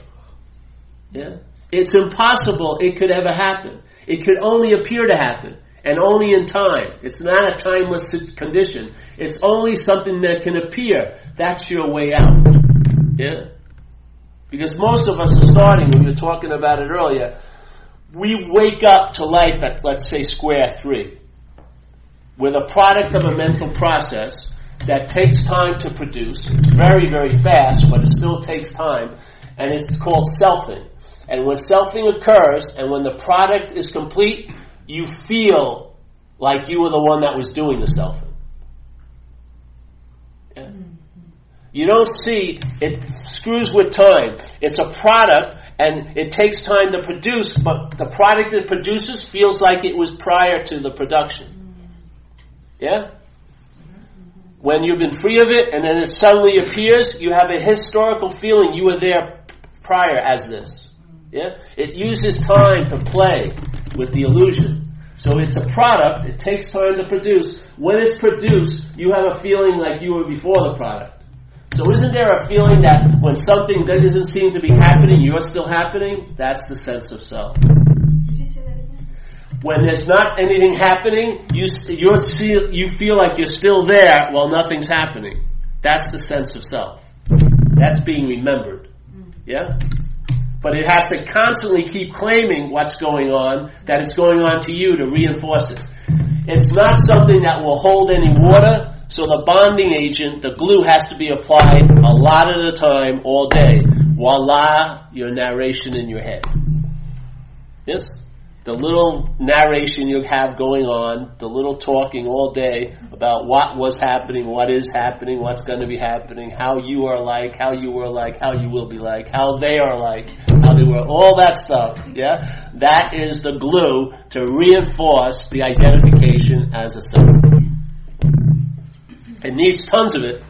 [SPEAKER 1] Yeah? It's impossible it could ever happen. It could only appear to happen, and only in time. It's not a timeless condition. It's only something that can appear. That's your way out. Yeah? Because most of us are starting, we were talking about it earlier, we wake up to life at, let's say, square three. We're the product of a mental process that takes time to produce. It's very, very fast, but it still takes time. And it's called selfing. And when selfing occurs and when the product is complete, you feel like you were the one that was doing the selfing. Yeah? You don't see, it screws with time. It's a product and it takes time to produce, but the product it produces feels like it was prior to the production. Yeah? When you've been free of it and then it suddenly appears, you have a historical feeling you were there prior as this. Yeah? It uses time to play with the illusion. So it's a product, it takes time to produce. When it's produced, you have a feeling like you were before the product. So isn't there a feeling that when something that doesn't seem to be happening, you're still happening? That's the sense of self. When there's not anything happening, you you you feel like you're still there while nothing's happening. That's the sense of self. That's being remembered. Yeah? But it has to constantly keep claiming what's going on, that it's going on to you to reinforce it. It's not something that will hold any water, so the bonding agent, the glue, has to be applied a lot of the time, all day. Voila, your narration in your head. Yes? The little narration you have going on, the little talking all day about what was happening, what is happening, what's going to be happening, how you are like, how you were like, how you will be like, how they are like, how they were, all that stuff, yeah? That is the glue to reinforce the identification as a self. It needs tons of it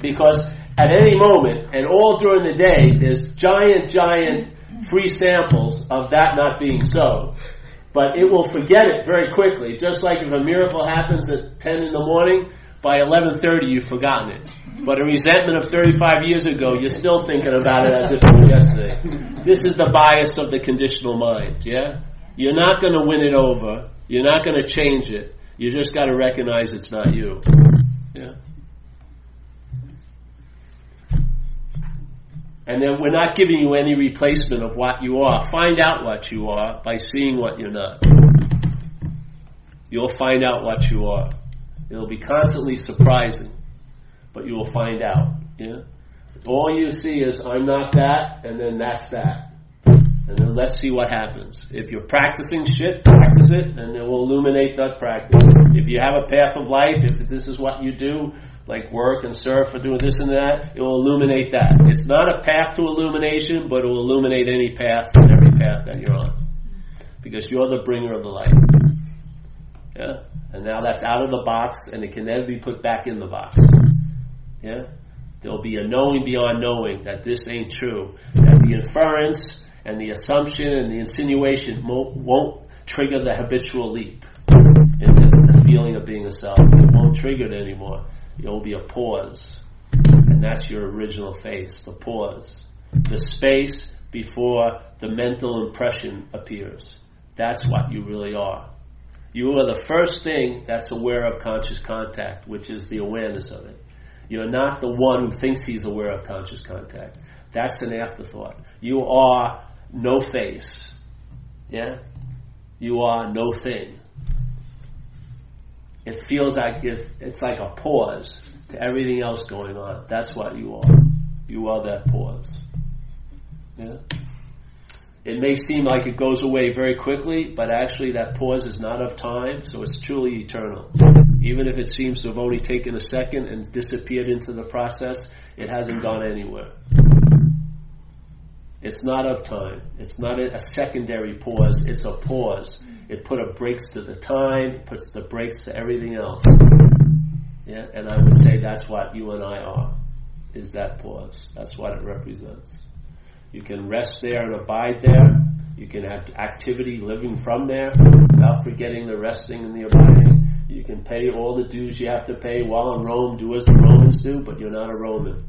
[SPEAKER 1] because at any moment and all during the day, there's giant, giant free samples of that not being so. But it will forget it very quickly. Just like if a miracle happens at 10 in the morning, by 11.30 you've forgotten it. But a resentment of 35 years ago, you're still thinking about it as if it was yesterday. This is the bias of the conditional mind, yeah? You're not going to win it over. You're not going to change it. You just got to recognize it's not you. Yeah. And then we're not giving you any replacement of what you are. Find out what you are by seeing what you're not. You'll find out what you are. It'll be constantly surprising, but you will find out. Yeah? All you see is, I'm not that, and then that's that. And then let's see what happens. If you're practicing shit, practice it, and it will illuminate that practice. If you have a path of life, if this is what you do, like work and surf or doing this and that, it will illuminate that. It's not a path to illumination, but it will illuminate any path and every path that you're on. Because you're the bringer of the light. Yeah? And now that's out of the box and it can never be put back in the box. Yeah? There'll be a knowing beyond knowing that this ain't true. That the inference and the assumption and the insinuation won't trigger the habitual leap into the feeling of being a self. It won't trigger it anymore. It will be a pause. And that's your original face, the pause. The space before the mental impression appears. That's what you really are. You are the first thing that's aware of conscious contact, which is the awareness of it. You're not the one who thinks he's aware of conscious contact. That's an afterthought. You are no face. Yeah? You are no thing. It feels like if it's like a pause to everything else going on. That's what you are. You are that pause. Yeah? It may seem like it goes away very quickly, but actually that pause is not of time, so it's truly eternal. Even if it seems to have only taken a second and disappeared into the process, it hasn't gone anywhere. It's not of time. It's not a secondary pause. It's a pause. It put a brakes to the time, puts the brakes to everything else. Yeah, and I would say that's what you and I are, is that pause. That's what it represents. You can rest there and abide there. You can have activity living from there without forgetting the resting and the abiding. You can pay all the dues you have to pay while in Rome, do as the Romans do, but you're not a Roman.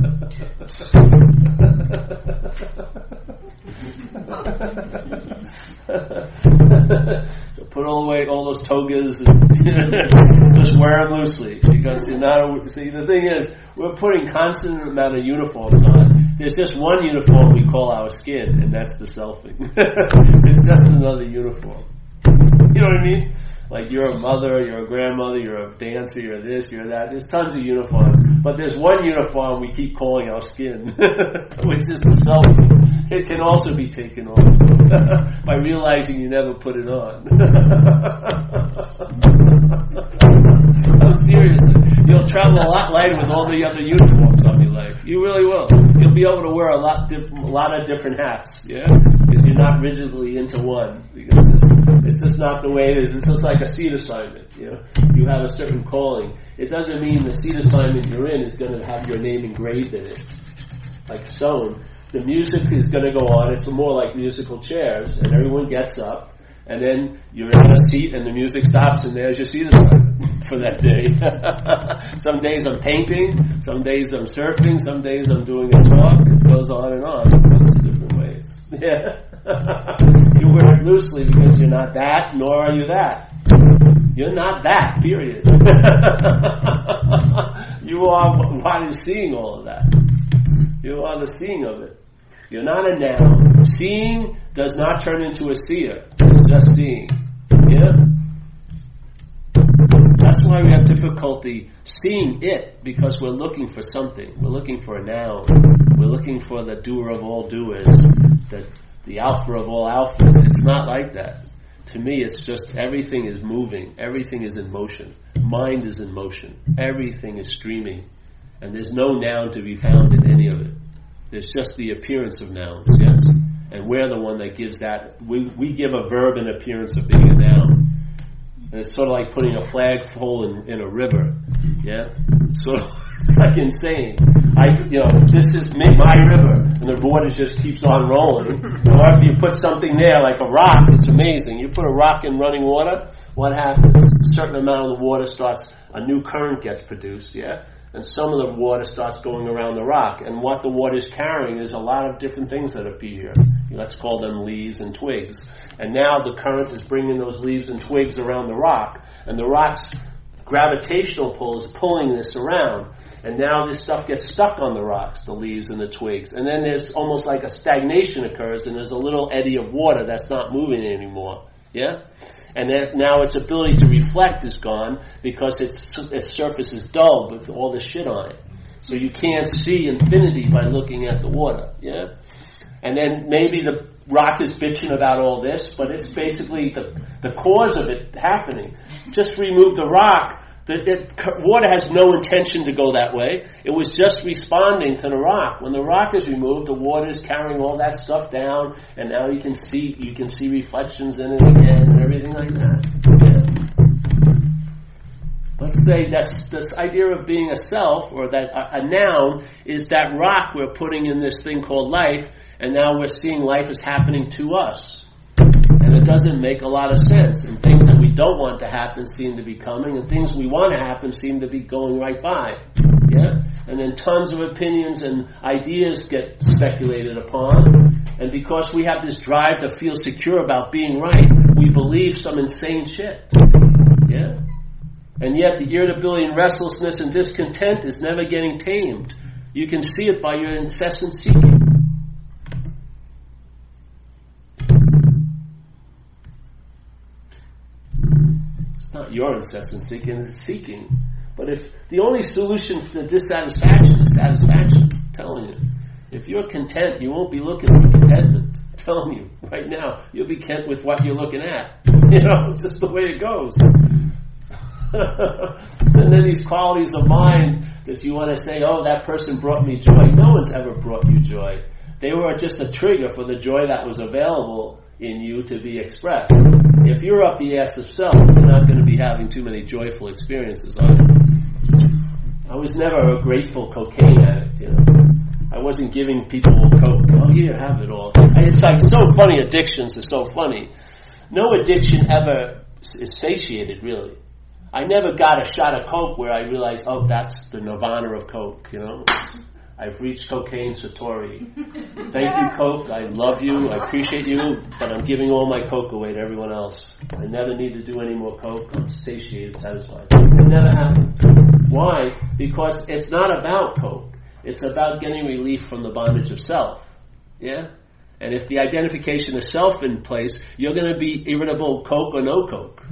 [SPEAKER 1] Put all away all those togas and just wear them loosely because you're not. See, the thing is, we're putting constant amount of uniforms on. There's just one uniform we call our skin, and that's the selfing. it's just another uniform. You know what I mean? Like you're a mother, you're a grandmother, you're a dancer, you're this, you're that. There's tons of uniforms. But there's one uniform we keep calling our skin, which is the self. It can also be taken off by realizing you never put it on. I'm serious. You'll travel a lot lighter with all the other uniforms on your life. You really will. You'll be able to wear a lot, di- a lot of different hats. Yeah, because you're not rigidly into one. Because it's, it's just not the way it is. It's just like a seat assignment. You know, you have a certain calling. It doesn't mean the seat assignment you're in is going to have your name engraved in it, like stone. The music is going to go on. It's more like musical chairs, and everyone gets up and then you're in a seat and the music stops and there's your seat assignment for that day. some days I'm painting, some days I'm surfing, some days I'm doing a talk. It goes on and on. Of different ways. Yeah. You wear it loosely because you're not that, nor are you that. You're not that, period. you are what is seeing all of that. You are the seeing of it. You're not a noun. Seeing does not turn into a seer. It's just seeing. Yeah? That's why we have difficulty seeing it because we're looking for something. We're looking for a noun. We're looking for the doer of all doers, the, the alpha of all alphas. It's not like that. To me, it's just everything is moving, everything is in motion. Mind is in motion, everything is streaming, and there's no noun to be found in any of it. There's just the appearance of nouns, yes? And we're the one that gives that. We, we give a verb an appearance of being a noun. And it's sort of like putting a flagpole in, in a river. Yeah? It's sort of, it's like insane. I, you know, this is my river, and the water just keeps on rolling. Or if you put something there, like a rock, it's amazing. You put a rock in running water, what happens? A certain amount of the water starts, a new current gets produced, yeah? and some of the water starts going around the rock. And what the water is carrying is a lot of different things that appear. Let's call them leaves and twigs. And now the current is bringing those leaves and twigs around the rock, and the rock's gravitational pull is pulling this around. And now this stuff gets stuck on the rocks, the leaves and the twigs. And then there's almost like a stagnation occurs, and there's a little eddy of water that's not moving anymore. Yeah? and now its ability to reflect is gone because its, its surface is dull with all the shit on it. So you can't see infinity by looking at the water. Yeah, and then maybe the rock is bitching about all this, but it's basically the the cause of it happening. Just remove the rock. The, water has no intention to go that way. It was just responding to the rock. When the rock is removed, the water is carrying all that stuff down, and now you can see you can see reflections in it again and everything like that. Let's say that's this idea of being a self or that a, a noun is that rock we're putting in this thing called life, and now we're seeing life is happening to us and it doesn't make a lot of sense. And things that we don't want to happen seem to be coming, and things we want to happen seem to be going right by. Yeah? And then tons of opinions and ideas get speculated upon. And because we have this drive to feel secure about being right, we believe some insane shit. Yeah? And yet the irritability and restlessness and discontent is never getting tamed. You can see it by your incessant seeking. It's not your incessant seeking, it's seeking. But if the only solution to dissatisfaction is satisfaction, I'm telling you. If you're content, you won't be looking for contentment. I'm telling you, right now, you'll be content with what you're looking at. You know, it's just the way it goes. And then these qualities of mind that you want to say, oh, that person brought me joy. No one's ever brought you joy. They were just a trigger for the joy that was available in you to be expressed. If you're up the ass of self, you're not going to be having too many joyful experiences, are you? I was never a grateful cocaine addict, you know. I wasn't giving people coke. Oh, here, have it all. It's like so funny. Addictions are so funny. No addiction ever is satiated, really. I never got a shot of coke where I realized, oh, that's the nirvana of coke. You know, I've reached cocaine satori. Thank you, coke. I love you. I appreciate you, but I'm giving all my coke away to everyone else. I never need to do any more coke. I'm satiated, satisfied. It never happened. Why? Because it's not about coke. It's about getting relief from the bondage of self. Yeah? And if the identification of self in place, you're going to be irritable, coke or no coke.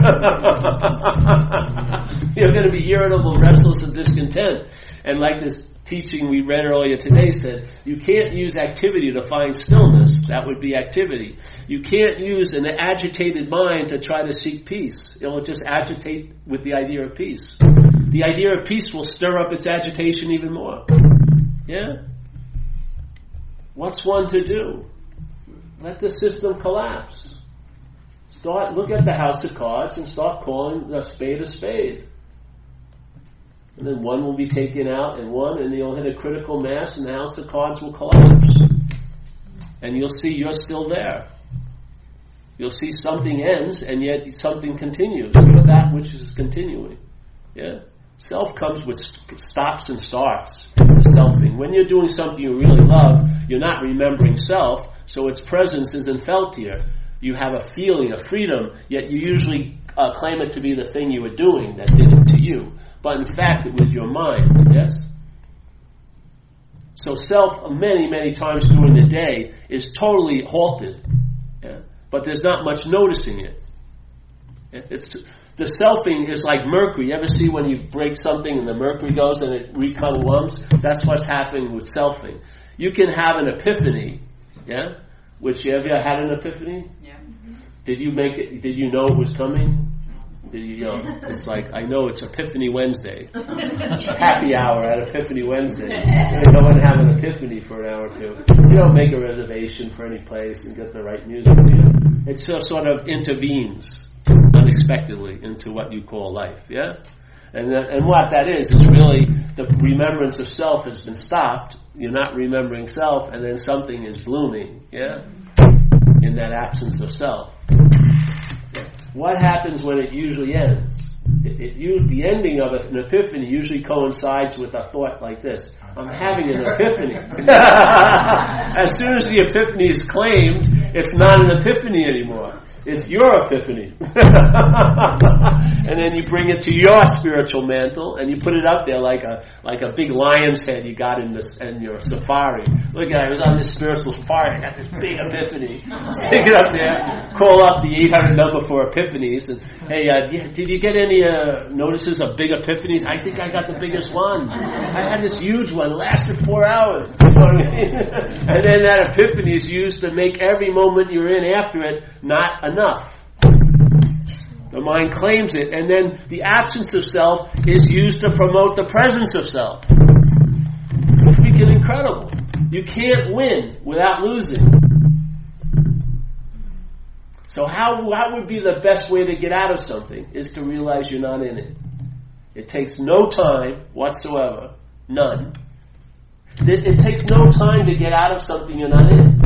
[SPEAKER 1] you're going to be irritable, restless, and discontent. And like this teaching we read earlier today said you can't use activity to find stillness. That would be activity. You can't use an agitated mind to try to seek peace. It will just agitate with the idea of peace. The idea of peace will stir up its agitation even more. Yeah? What's one to do? Let the system collapse. Start look at the house of cards and start calling a spade a spade. And then one will be taken out and one and you'll hit a critical mass and the house of cards will collapse. And you'll see you're still there. You'll see something ends and yet something continues. You're that which is continuing. Yeah? Self comes with stops and starts. Selfing. When you're doing something you really love, you're not remembering self, so its presence isn't felt here. You have a feeling of freedom, yet you usually uh, claim it to be the thing you were doing that did it to you. But in fact, it was your mind, yes? So self, many, many times during the day, is totally halted. Yeah? But there's not much noticing it. It's the selfing is like mercury. You ever see when you break something and the mercury goes and it recolumns? That's what's happening with selfing. You can have an epiphany, yeah? Which you ever had an epiphany?
[SPEAKER 2] Yeah.
[SPEAKER 1] Did you make it? Did you know it was coming? Did you, you know? It's like I know it's Epiphany Wednesday, happy hour at Epiphany Wednesday. You go and have an epiphany for an hour or two. You don't make a reservation for any place and get the right music. It just sort of intervenes unexpectedly into what you call life. Yeah. And, that, and what that is is really the remembrance of self has been stopped. You're not remembering self, and then something is blooming. Yeah, in that absence of self. What happens when it usually ends? It, it, you, the ending of an epiphany usually coincides with a thought like this I'm having an epiphany. as soon as the epiphany is claimed, it's not an epiphany anymore. It's your epiphany. and then you bring it to your spiritual mantel and you put it up there like a like a big lion's head you got in this in your safari. Look at I was on this spiritual safari, I got this big epiphany. Stick it up there, call up the 800 number for epiphanies and hey, uh, did you get any uh, notices of big epiphanies? I think I got the biggest one. I had this huge one, lasted four hours. and then that epiphany is used to make every moment you're in after it not enough. The mind claims it, and then the absence of self is used to promote the presence of self. It's freaking incredible. You can't win without losing. So how, how would be the best way to get out of something is to realize you're not in it. It takes no time whatsoever, none. It, it takes no time to get out of something you're not in.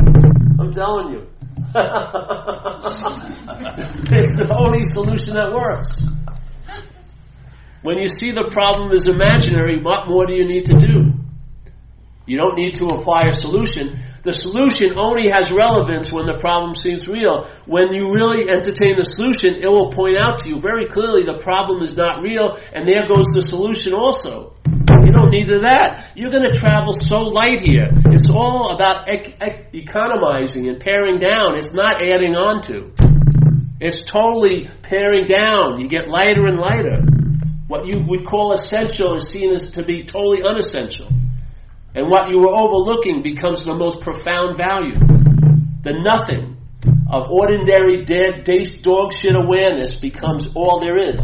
[SPEAKER 1] I'm telling you. it's the only solution that works. When you see the problem is imaginary, what more do you need to do? You don't need to apply a solution. The solution only has relevance when the problem seems real. When you really entertain the solution, it will point out to you very clearly the problem is not real, and there goes the solution also. Don't that. You're going to travel so light here. It's all about ec- ec- economizing and paring down. It's not adding on to. It's totally paring down. You get lighter and lighter. What you would call essential is seen as to be totally unessential. And what you were overlooking becomes the most profound value. The nothing of ordinary dead, dog shit awareness becomes all there is.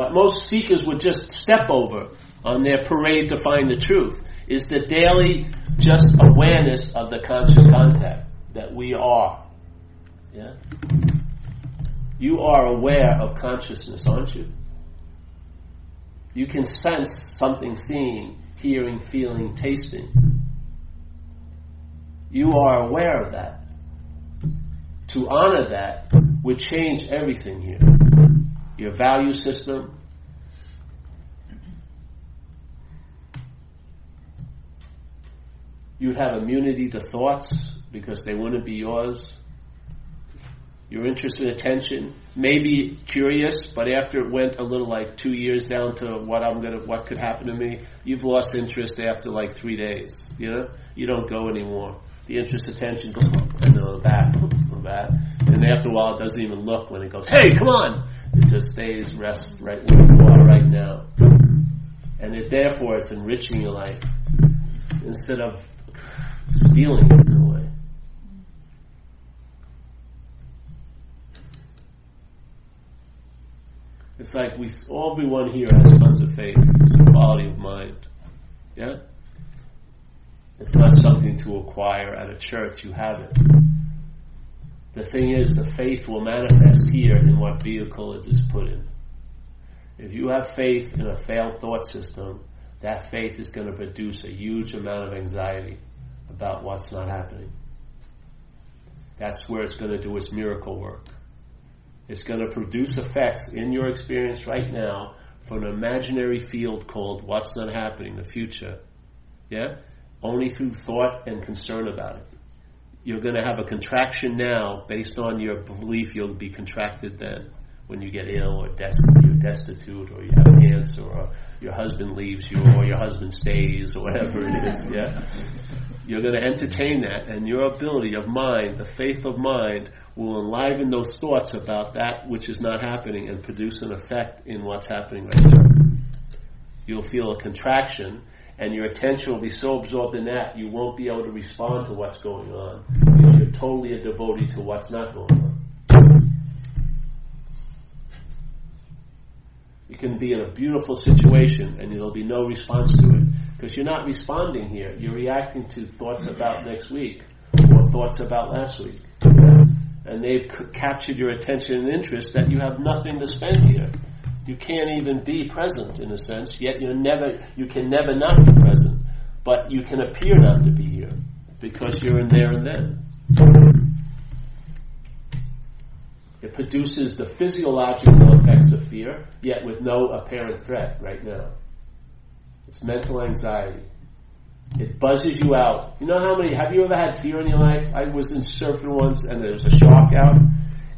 [SPEAKER 1] What most seekers would just step over on their parade to find the truth is the daily just awareness of the conscious contact that we are. Yeah? You are aware of consciousness, aren't you? You can sense something seeing, hearing, feeling, tasting. You are aware of that. To honor that would change everything here your value system. You'd have immunity to thoughts because they wouldn't be yours. Your interest and attention, maybe curious, but after it went a little like two years down to what I'm gonna, what could happen to me, you've lost interest after like three days. You know, you don't go anymore. The interest, attention goes and then back, back, and after a while, it doesn't even look when it goes. Hey, come on! It just stays, rests right where you are right now. And it, therefore, it's enriching your life instead of stealing it in a way. It's like we everyone here has tons of faith. It's a quality of mind. Yeah? It's not something to acquire at a church, you have it. The thing is, the faith will manifest here in what vehicle it is put in. If you have faith in a failed thought system, that faith is going to produce a huge amount of anxiety about what's not happening. That's where it's going to do its miracle work. It's going to produce effects in your experience right now from an imaginary field called what's not happening, the future. Yeah? Only through thought and concern about it. You're going to have a contraction now based on your belief you'll be contracted then when you get ill or you're destitute or you have cancer or your husband leaves you or your husband stays or whatever it is. Yeah? You're going to entertain that and your ability of mind, the faith of mind, will enliven those thoughts about that which is not happening and produce an effect in what's happening right now. You'll feel a contraction and your attention will be so absorbed in that you won't be able to respond to what's going on because you're totally a devotee to what's not going on. You can be in a beautiful situation and there'll be no response to it because you're not responding here. You're reacting to thoughts about next week or thoughts about last week. And they've c- captured your attention and interest that you have nothing to spend here you can't even be present in a sense, yet you never you can never not be present. But you can appear not to be here because you're in there and then. It produces the physiological effects of fear, yet with no apparent threat right now. It's mental anxiety. It buzzes you out. You know how many, have you ever had fear in your life? I was in surfing once and there was a shark out,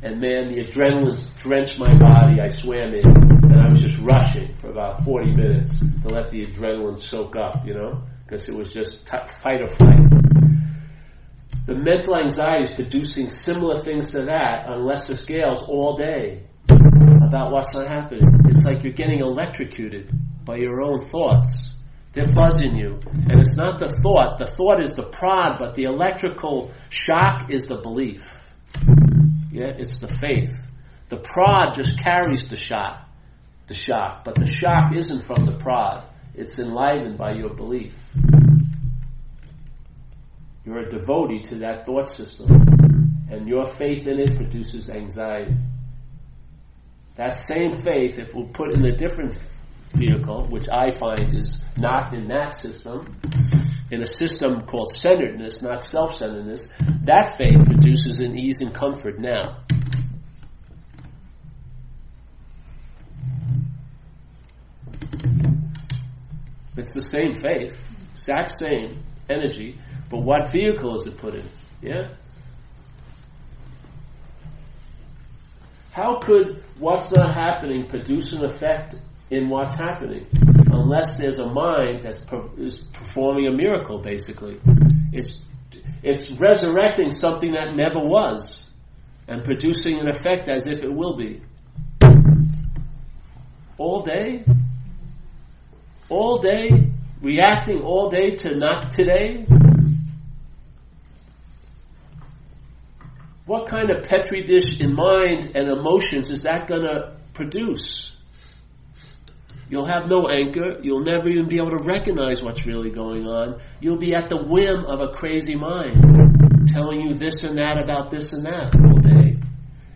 [SPEAKER 1] and man, the adrenaline drenched my body. I swam in, and I was just rushing for about 40 minutes to let the adrenaline soak up, you know, because it was just t- fight or flight. The mental anxiety is producing similar things to that on lesser scales all day about what's not happening. It's like you're getting electrocuted by your own thoughts. They're buzzing you. And it's not the thought. The thought is the prod, but the electrical shock is the belief. Yeah, it's the faith. The prod just carries the shock, the shock, but the shock isn't from the prod. It's enlivened by your belief. You're a devotee to that thought system, and your faith in it produces anxiety. That same faith, if we put in a different vehicle, which I find is not in that system, in a system called centeredness, not self centeredness, that faith produces an ease and comfort now. It's the same faith, exact same energy, but what vehicle is it put in? Yeah? How could what's not happening produce an effect in what's happening? unless there's a mind that is is performing a miracle, basically. It's, it's resurrecting something that never was and producing an effect as if it will be. All day? All day? Reacting all day to not today? What kind of petri dish in mind and emotions is that going to produce? You'll have no anchor. You'll never even be able to recognize what's really going on. You'll be at the whim of a crazy mind telling you this and that about this and that all day.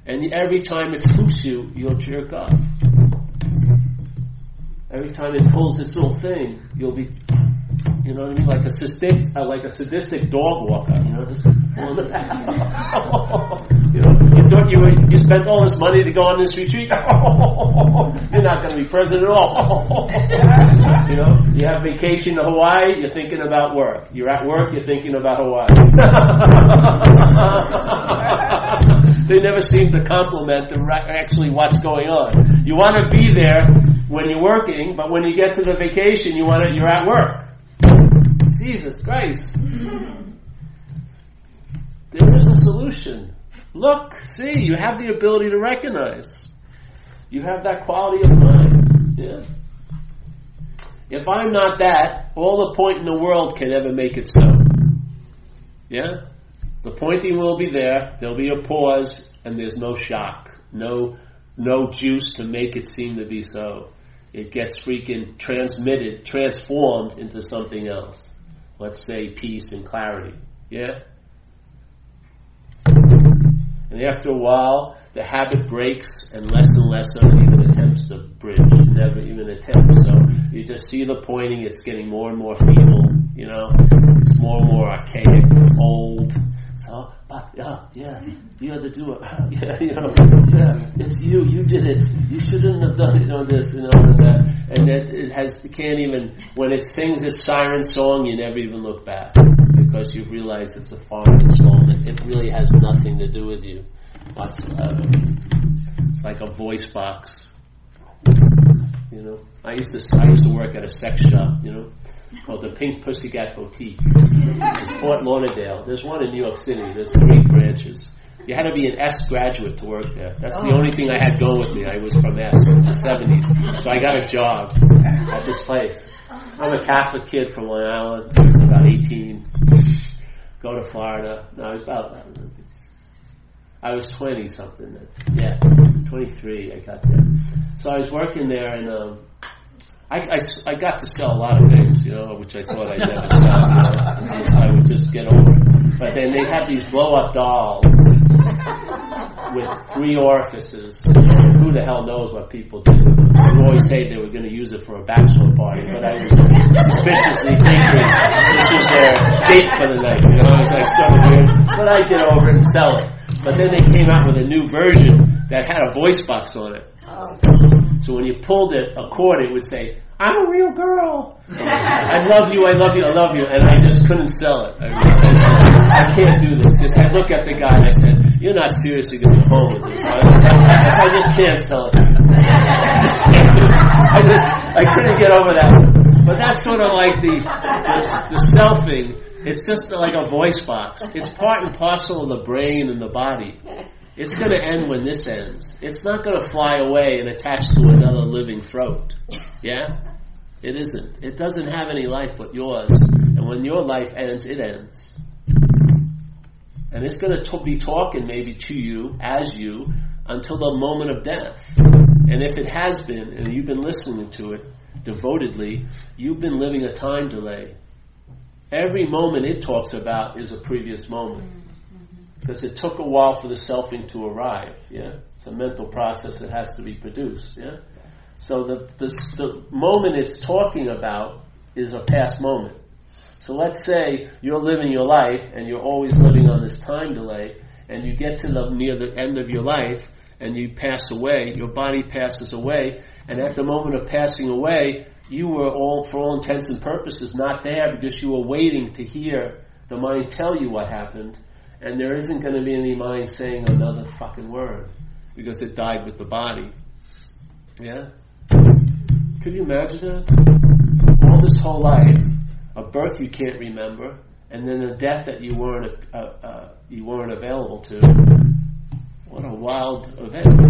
[SPEAKER 1] And every time it spooks you, you'll jerk up. Every time it pulls its little thing, you'll be you know what I mean? Like a sadistic, uh, like a sadistic dog walker. You know, just pulling You know, you thought you were, you spent all this money to go on this retreat. you're not going to be present at all. you know, you have vacation to Hawaii. You're thinking about work. You're at work. You're thinking about Hawaii. they never seem to complement the actually what's going on. You want to be there when you're working, but when you get to the vacation, you want to, you're at work. Jesus Christ. There is a solution. Look, see, you have the ability to recognize. You have that quality of mind. Yeah. If I'm not that, all the point in the world can ever make it so. Yeah? The pointing will be there, there'll be a pause, and there's no shock. No no juice to make it seem to be so. It gets freaking transmitted, transformed into something else. Let's say peace and clarity. Yeah? And after a while, the habit breaks and less and less of it even attempts to bridge. Never even attempts. So you just see the pointing, it's getting more and more feeble, you know? It's more and more archaic, it's old. So, but ah, yeah, yeah, you had to do it. yeah, you know, yeah, it's you, you did it. You shouldn't have done, you know, this, you know, and that. And that it has, it can't even, when it sings its siren song, you never even look back because you've realized it's a foreign installment. It really has nothing to do with you whatsoever. It's like a voice box. You know, I used to I used to work at a sex shop. You know, called the Pink Pussycat Boutique in Fort Lauderdale. There's one in New York City. There's three branches. You had to be an S graduate to work there. That's the only thing I had going with me. I was from S in the 70s. So I got a job at this place. I'm a Catholic kid from Long Island. I was about 18. Go to Florida. No, I was about, I was 20 something. Yeah, 23. I got there. So I was working there and, um, I, I, I got to sell a lot of things, you know, which I thought I'd never sell. You know, I would just get over it. But then they had these blow up dolls with three orifices. Who the hell knows what people do? They always say they were going to use it for a bachelor party, but I was suspiciously thinking this was their date for the night. You know, I was like so weird, but I get over it and sell it. But then they came out with a new version that had a voice box on it. Oh. So when you pulled it, a cord, it would say, I'm a real girl. I love you, I love you, I love you. And I just couldn't sell it. I, I, I can't do this. Because I look at the guy and I said, You're not seriously going to go home with this. I, I, I just can't sell it. I just, I couldn't get over that. But that's sort of like the, the, the selfing. It's just like a voice box. It's part and parcel of the brain and the body. It's going to end when this ends. It's not going to fly away and attach to another living throat. Yeah? It isn't. It doesn't have any life but yours. And when your life ends, it ends. And it's going to be talking maybe to you, as you, until the moment of death. And if it has been, and you've been listening to it devotedly, you've been living a time delay. Every moment it talks about is a previous moment because it took a while for the selfing to arrive. Yeah, it's a mental process that has to be produced. Yeah, so the, the the moment it's talking about is a past moment. So let's say you're living your life and you're always living on this time delay, and you get to the near the end of your life and you pass away. Your body passes away, and at the moment of passing away, you were all, for all intents and purposes, not there because you were waiting to hear the mind tell you what happened and there isn't going to be any mind saying another fucking word because it died with the body. Yeah? Could you imagine that? All this whole life, a birth you can't remember, and then a death that you weren't uh, uh, you weren't available to. What a wild event!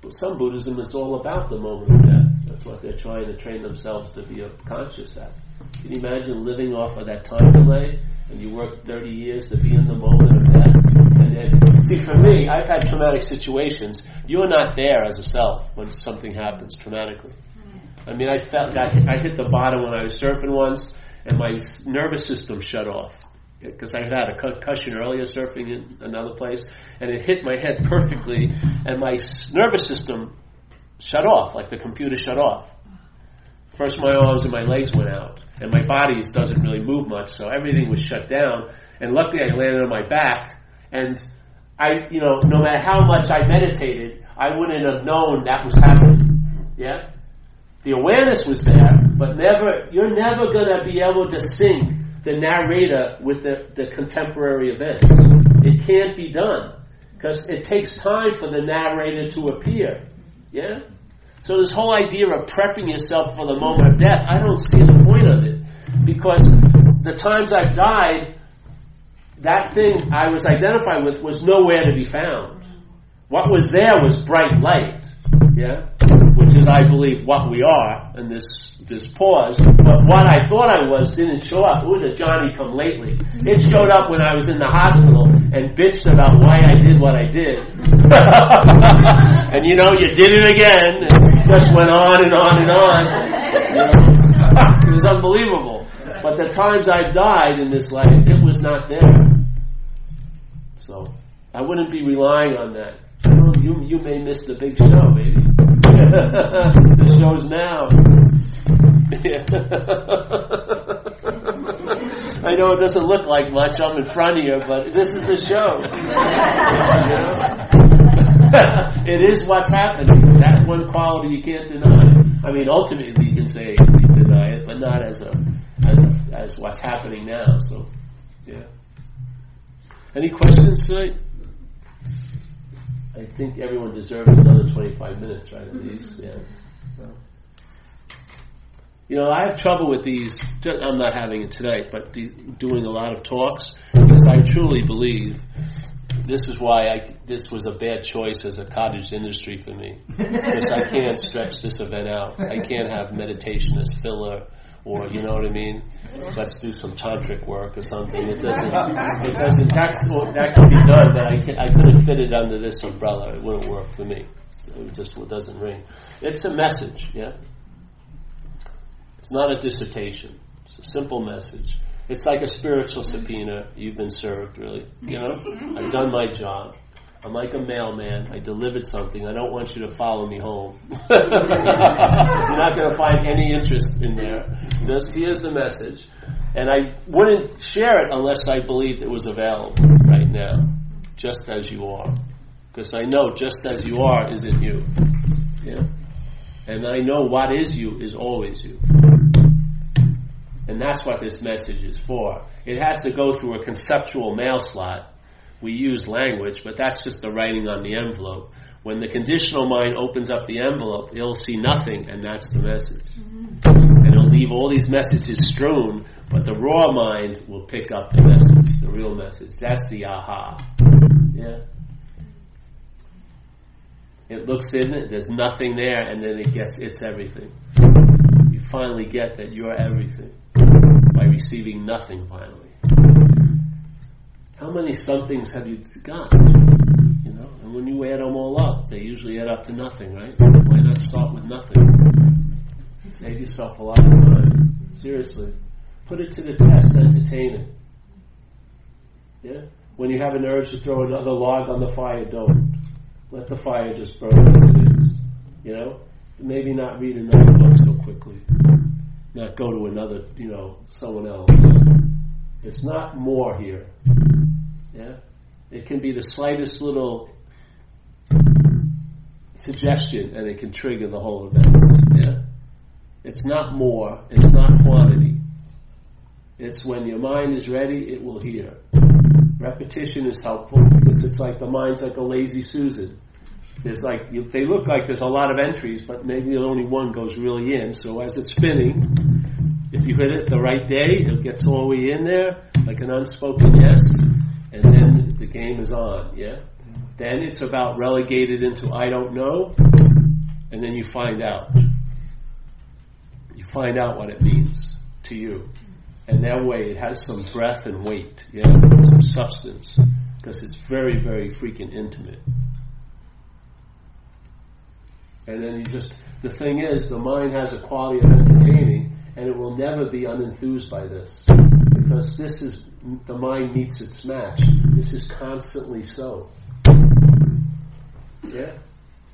[SPEAKER 1] But some Buddhism is all about the moment of death. That's what they're trying to train themselves to be conscious at. Can you imagine living off of that time delay and you work 30 years to be in the moment of death. And then, see, for me, I've had traumatic situations. You're not there as a self when something happens traumatically. I mean, I felt I I hit the bottom when I was surfing once, and my nervous system shut off because I had had a concussion earlier surfing in another place, and it hit my head perfectly, and my nervous system shut off, like the computer shut off. First, my arms and my legs went out, and my body doesn't really move much, so everything was shut down. And luckily, I landed on my back, and I, you know, no matter how much I meditated, I wouldn't have known that was happening. Yeah, the awareness was there, but never, you're never gonna be able to sync the narrator with the, the contemporary event. It can't be done because it takes time for the narrator to appear. Yeah. So this whole idea of prepping yourself for the moment of death, I don't see the point of it. Because the times I've died, that thing I was identified with was nowhere to be found. What was there was bright light. Yeah? Which is, I believe, what we are in this, this pause. But what I thought I was didn't show up. It was a Johnny come lately. It showed up when I was in the hospital and bitched about why I did what I did. and you know, you did it again. And just went on and on and on. You know? it was unbelievable. But the times I died in this life, it was not there. So I wouldn't be relying on that. You you may miss the big show, baby. the show's now. I know it doesn't look like much. I'm in front of you, but this is the show. it is what's happening. That one quality you can't deny. I mean, ultimately you can say but not as a as a, as what's happening now. So, yeah. Any questions tonight? I think everyone deserves another 25 minutes, right? At mm-hmm. least, yeah. You know, I have trouble with these. I'm not having it tonight, but the, doing a lot of talks because I truly believe this is why I, this was a bad choice as a cottage industry for me because I can't stretch this event out. I can't have meditation as filler or you know what I mean. Let's do some tantric work or something. It doesn't. It doesn't. That's, that can be done, but I can, I couldn't fit it under this umbrella. It wouldn't work for me. So it just it doesn't ring. It's a message, yeah. It's not a dissertation. It's a simple message. It's like a spiritual subpoena. You've been served, really. You know, I've done my job. I'm like a mailman. I delivered something. I don't want you to follow me home. You're not going to find any interest in there. Just here's the message. And I wouldn't share it unless I believed it was available right now, just as you are. Because I know just as you are is in you. Yeah? And I know what is you is always you. And that's what this message is for. It has to go through a conceptual mail slot we use language, but that's just the writing on the envelope. When the conditional mind opens up the envelope, it'll see nothing, and that's the message. Mm-hmm. And it'll leave all these messages strewn, but the raw mind will pick up the message, the real message. That's the aha. Yeah. It looks in it, there's nothing there, and then it gets it's everything. You finally get that you're everything by receiving nothing finally. How many somethings have you got? You know, and when you add them all up, they usually add up to nothing, right? Why not start with nothing? Save yourself a lot of time. Seriously. Put it to the test, entertain it. Yeah? When you have an urge to throw another log on the fire, don't. Let the fire just burn as it is. You know? Maybe not read another book so quickly. Not go to another, you know, someone else. It's not more here. Yeah? It can be the slightest little suggestion and it can trigger the whole event. Yeah? It's not more, it's not quantity. It's when your mind is ready, it will hear. Repetition is helpful because it's like the mind's like a lazy Susan. There's like they look like there's a lot of entries, but maybe only one goes really in. So as it's spinning, if you hit it the right day, it gets all the way in there, like an unspoken yes, and then the game is on, yeah? Then it's about relegated into I don't know, and then you find out. You find out what it means to you. And that way it has some breath and weight, yeah? Some substance. Because it's very, very freaking intimate. And then you just, the thing is, the mind has a quality of entertaining and it will never be unenthused by this because this is the mind meets its match. This is constantly so. Yeah.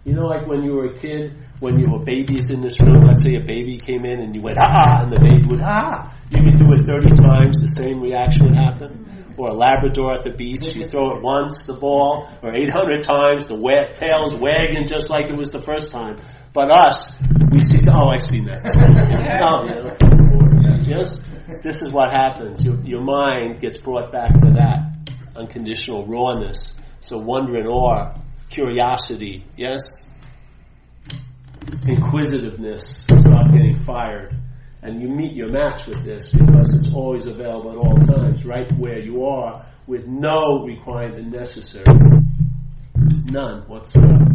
[SPEAKER 1] You know, like when you were a kid, when you were babies in this room. Let's say a baby came in and you went ah, and the baby would ah. You could do it thirty times, the same reaction would happen. Or a Labrador at the beach, you throw it once, the ball, or 800 times, the wet tail's wagging just like it was the first time. But us, we see, Oh, oh, I see that. oh. Yes, this is what happens. Your, your mind gets brought back to that unconditional rawness. So wonder and awe, curiosity, yes? Inquisitiveness, stop getting fired. And you meet your match with this because it's always available at all times, right where you are, with no requirement necessary. None whatsoever.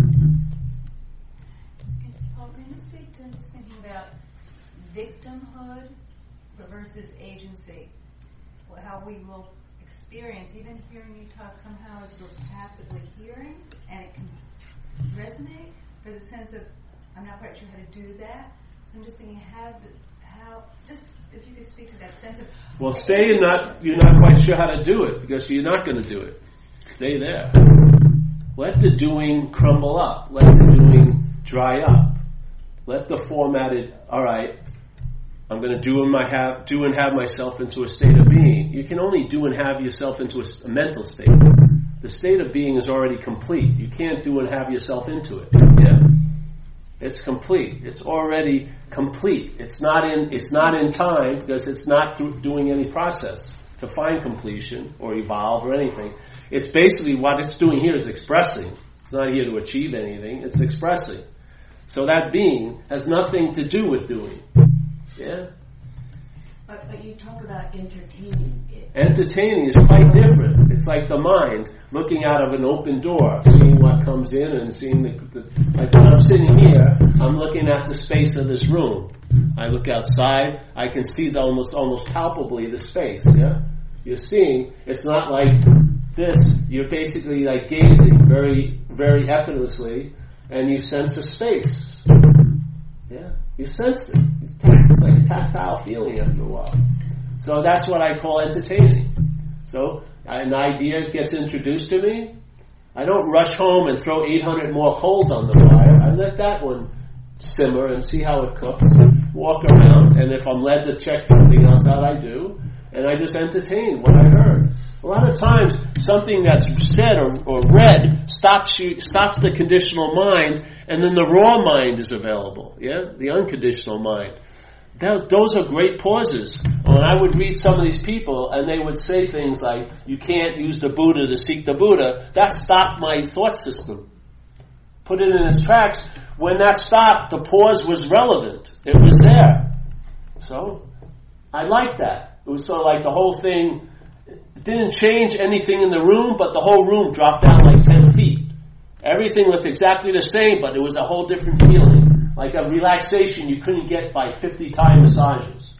[SPEAKER 2] Victimhood versus agency? How we will experience, even hearing you talk somehow as we're passively hearing, and it can resonate for the sense of, I'm not quite sure how to do that. So I'm just thinking, how, how just if you could speak to that sense of.
[SPEAKER 1] Well, stay and not, you're not quite sure how to do it because you're not going to do it. Stay there. Let the doing crumble up. Let the doing dry up. Let the formatted, all right, I'm going to do and, my have, do and have myself into a state of being. You can only do and have yourself into a, a mental state. The state of being is already complete. You can't do and have yourself into it. Yeah? It's complete. It's already complete. It's not in, it's not in time because it's not doing any process to find completion or evolve or anything. It's basically what it's doing here is expressing. It's not here to achieve anything. It's expressing. So that being has nothing to do with doing. Yeah?
[SPEAKER 3] But, but you talk about entertaining it.
[SPEAKER 1] Entertaining is quite different. It's like the mind looking out of an open door, seeing what comes in and seeing the, the like when I'm sitting here, I'm looking at the space of this room. I look outside, I can see the almost almost palpably the space, yeah? You're seeing, it's not like this, you're basically like gazing very, very effortlessly and you sense a space. Yeah? You sense it. It's like a tactile feeling after a while. So that's what I call entertaining. So an idea gets introduced to me. I don't rush home and throw 800 more coals on the fire. I let that one simmer and see how it cooks. Walk around, and if I'm led to check something else out, I do. And I just entertain what I heard. A lot of times, something that's said or, or read stops you, stops the conditional mind, and then the raw mind is available. Yeah, the unconditional mind. Those are great pauses. When I would read some of these people, and they would say things like, "You can't use the Buddha to seek the Buddha," that stopped my thought system. Put it in its tracks. When that stopped, the pause was relevant. It was there. So, I liked that. It was sort of like the whole thing didn't change anything in the room, but the whole room dropped down like 10 feet. Everything looked exactly the same, but it was a whole different feeling. Like a relaxation you couldn't get by 50 Thai massages.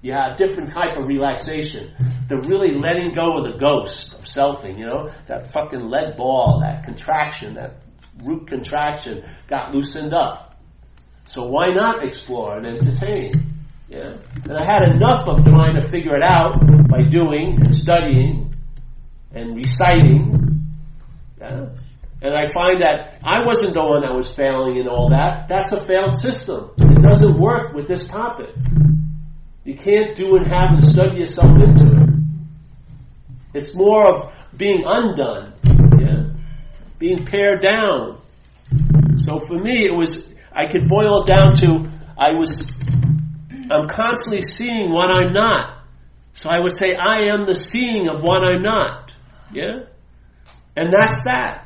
[SPEAKER 1] You had a different type of relaxation. The really letting go of the ghost of selfing, you know? That fucking lead ball, that contraction, that root contraction got loosened up. So why not explore and entertain? Yeah? And I had enough of trying to figure it out by doing and studying and reciting. Yeah? And I find that I wasn't the one that was failing in all that. That's a failed system. It doesn't work with this topic. You can't do and have and study yourself into it. It's more of being undone, yeah? being pared down. So for me, it was, I could boil it down to, I was I'm constantly seeing what I'm not. So I would say, I am the seeing of what I'm not. Yeah? And that's that.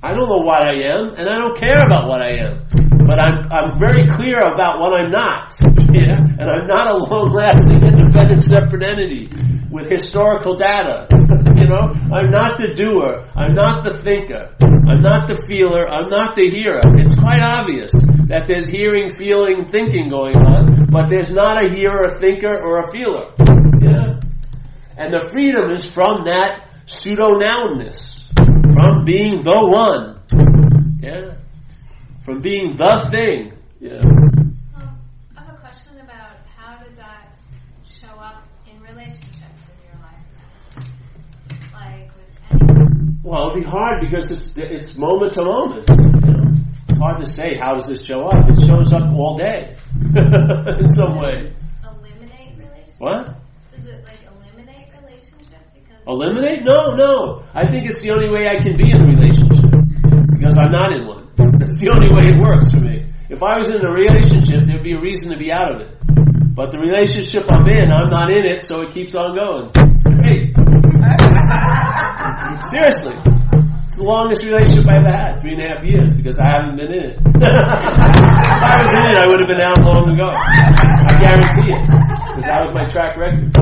[SPEAKER 1] I don't know what I am, and I don't care about what I am. But I'm, I'm very clear about what I'm not. Yeah? And I'm not a long lasting, independent, separate entity with historical data. you know? I'm not the doer. I'm not the thinker. I'm not the feeler. I'm not the hearer. It's quite obvious that there's hearing, feeling, thinking going on, but there's not a hearer, a thinker, or a feeler. Yeah? And the freedom is from that pseudo nounness, from being the one. Yeah? From being the thing. Yeah.
[SPEAKER 4] Um, I have a question about how does that show up in relationships in your life? Like with anyone?
[SPEAKER 1] Well, it'd be hard because it's it's moment to moment. You know? It's hard to say how does this show up. It shows up all day in some way.
[SPEAKER 4] Eliminate relationships?
[SPEAKER 1] What?
[SPEAKER 4] Does it like eliminate relationships? Because
[SPEAKER 1] Eliminate? No, no. I think it's the only way I can be in a relationship because I'm not in one. That's the only way it works for me. If I was in a relationship, there'd be a reason to be out of it. But the relationship I'm in, I'm not in it, so it keeps on going. It's great. Seriously. It's the longest relationship I ever had, three and a half years, because I haven't been in it. if I was in it, I would have been out long ago. I guarantee it. Because that was my track record.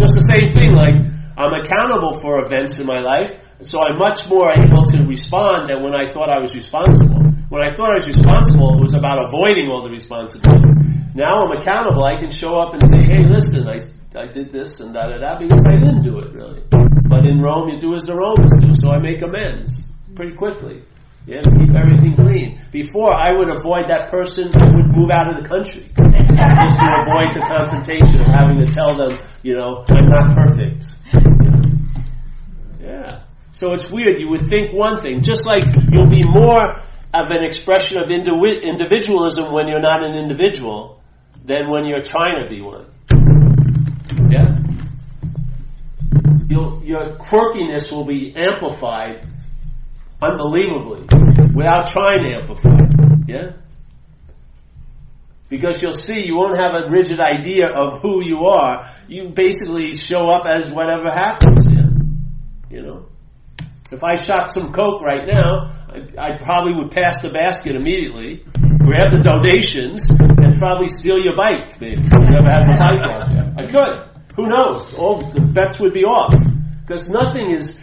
[SPEAKER 1] Just the same thing, like, I'm accountable for events in my life, so I'm much more able to respond than when I thought I was responsible. When I thought I was responsible, it was about avoiding all the responsibility. Now I'm accountable. I can show up and say, "Hey, listen, I I did this and da da da," because I didn't do it really. But in Rome, you do as the Romans do, so I make amends pretty quickly. Yeah, to keep everything clean. Before, I would avoid that person. I would move out of the country just to avoid the confrontation of having to tell them, you know, I'm not perfect. Yeah. So it's weird. You would think one thing, just like you'll be more of an expression of indivi- individualism when you're not an individual than when you're trying to be one. Yeah? You'll, your quirkiness will be amplified unbelievably without trying to amplify. Yeah? Because you'll see you won't have a rigid idea of who you are. You basically show up as whatever happens. You know? If I shot some coke right now, I, I probably would pass the basket immediately, grab the donations, and probably steal your bike, maybe. Whoever has a bike out there. I could. Who knows? All the bets would be off. Because nothing is,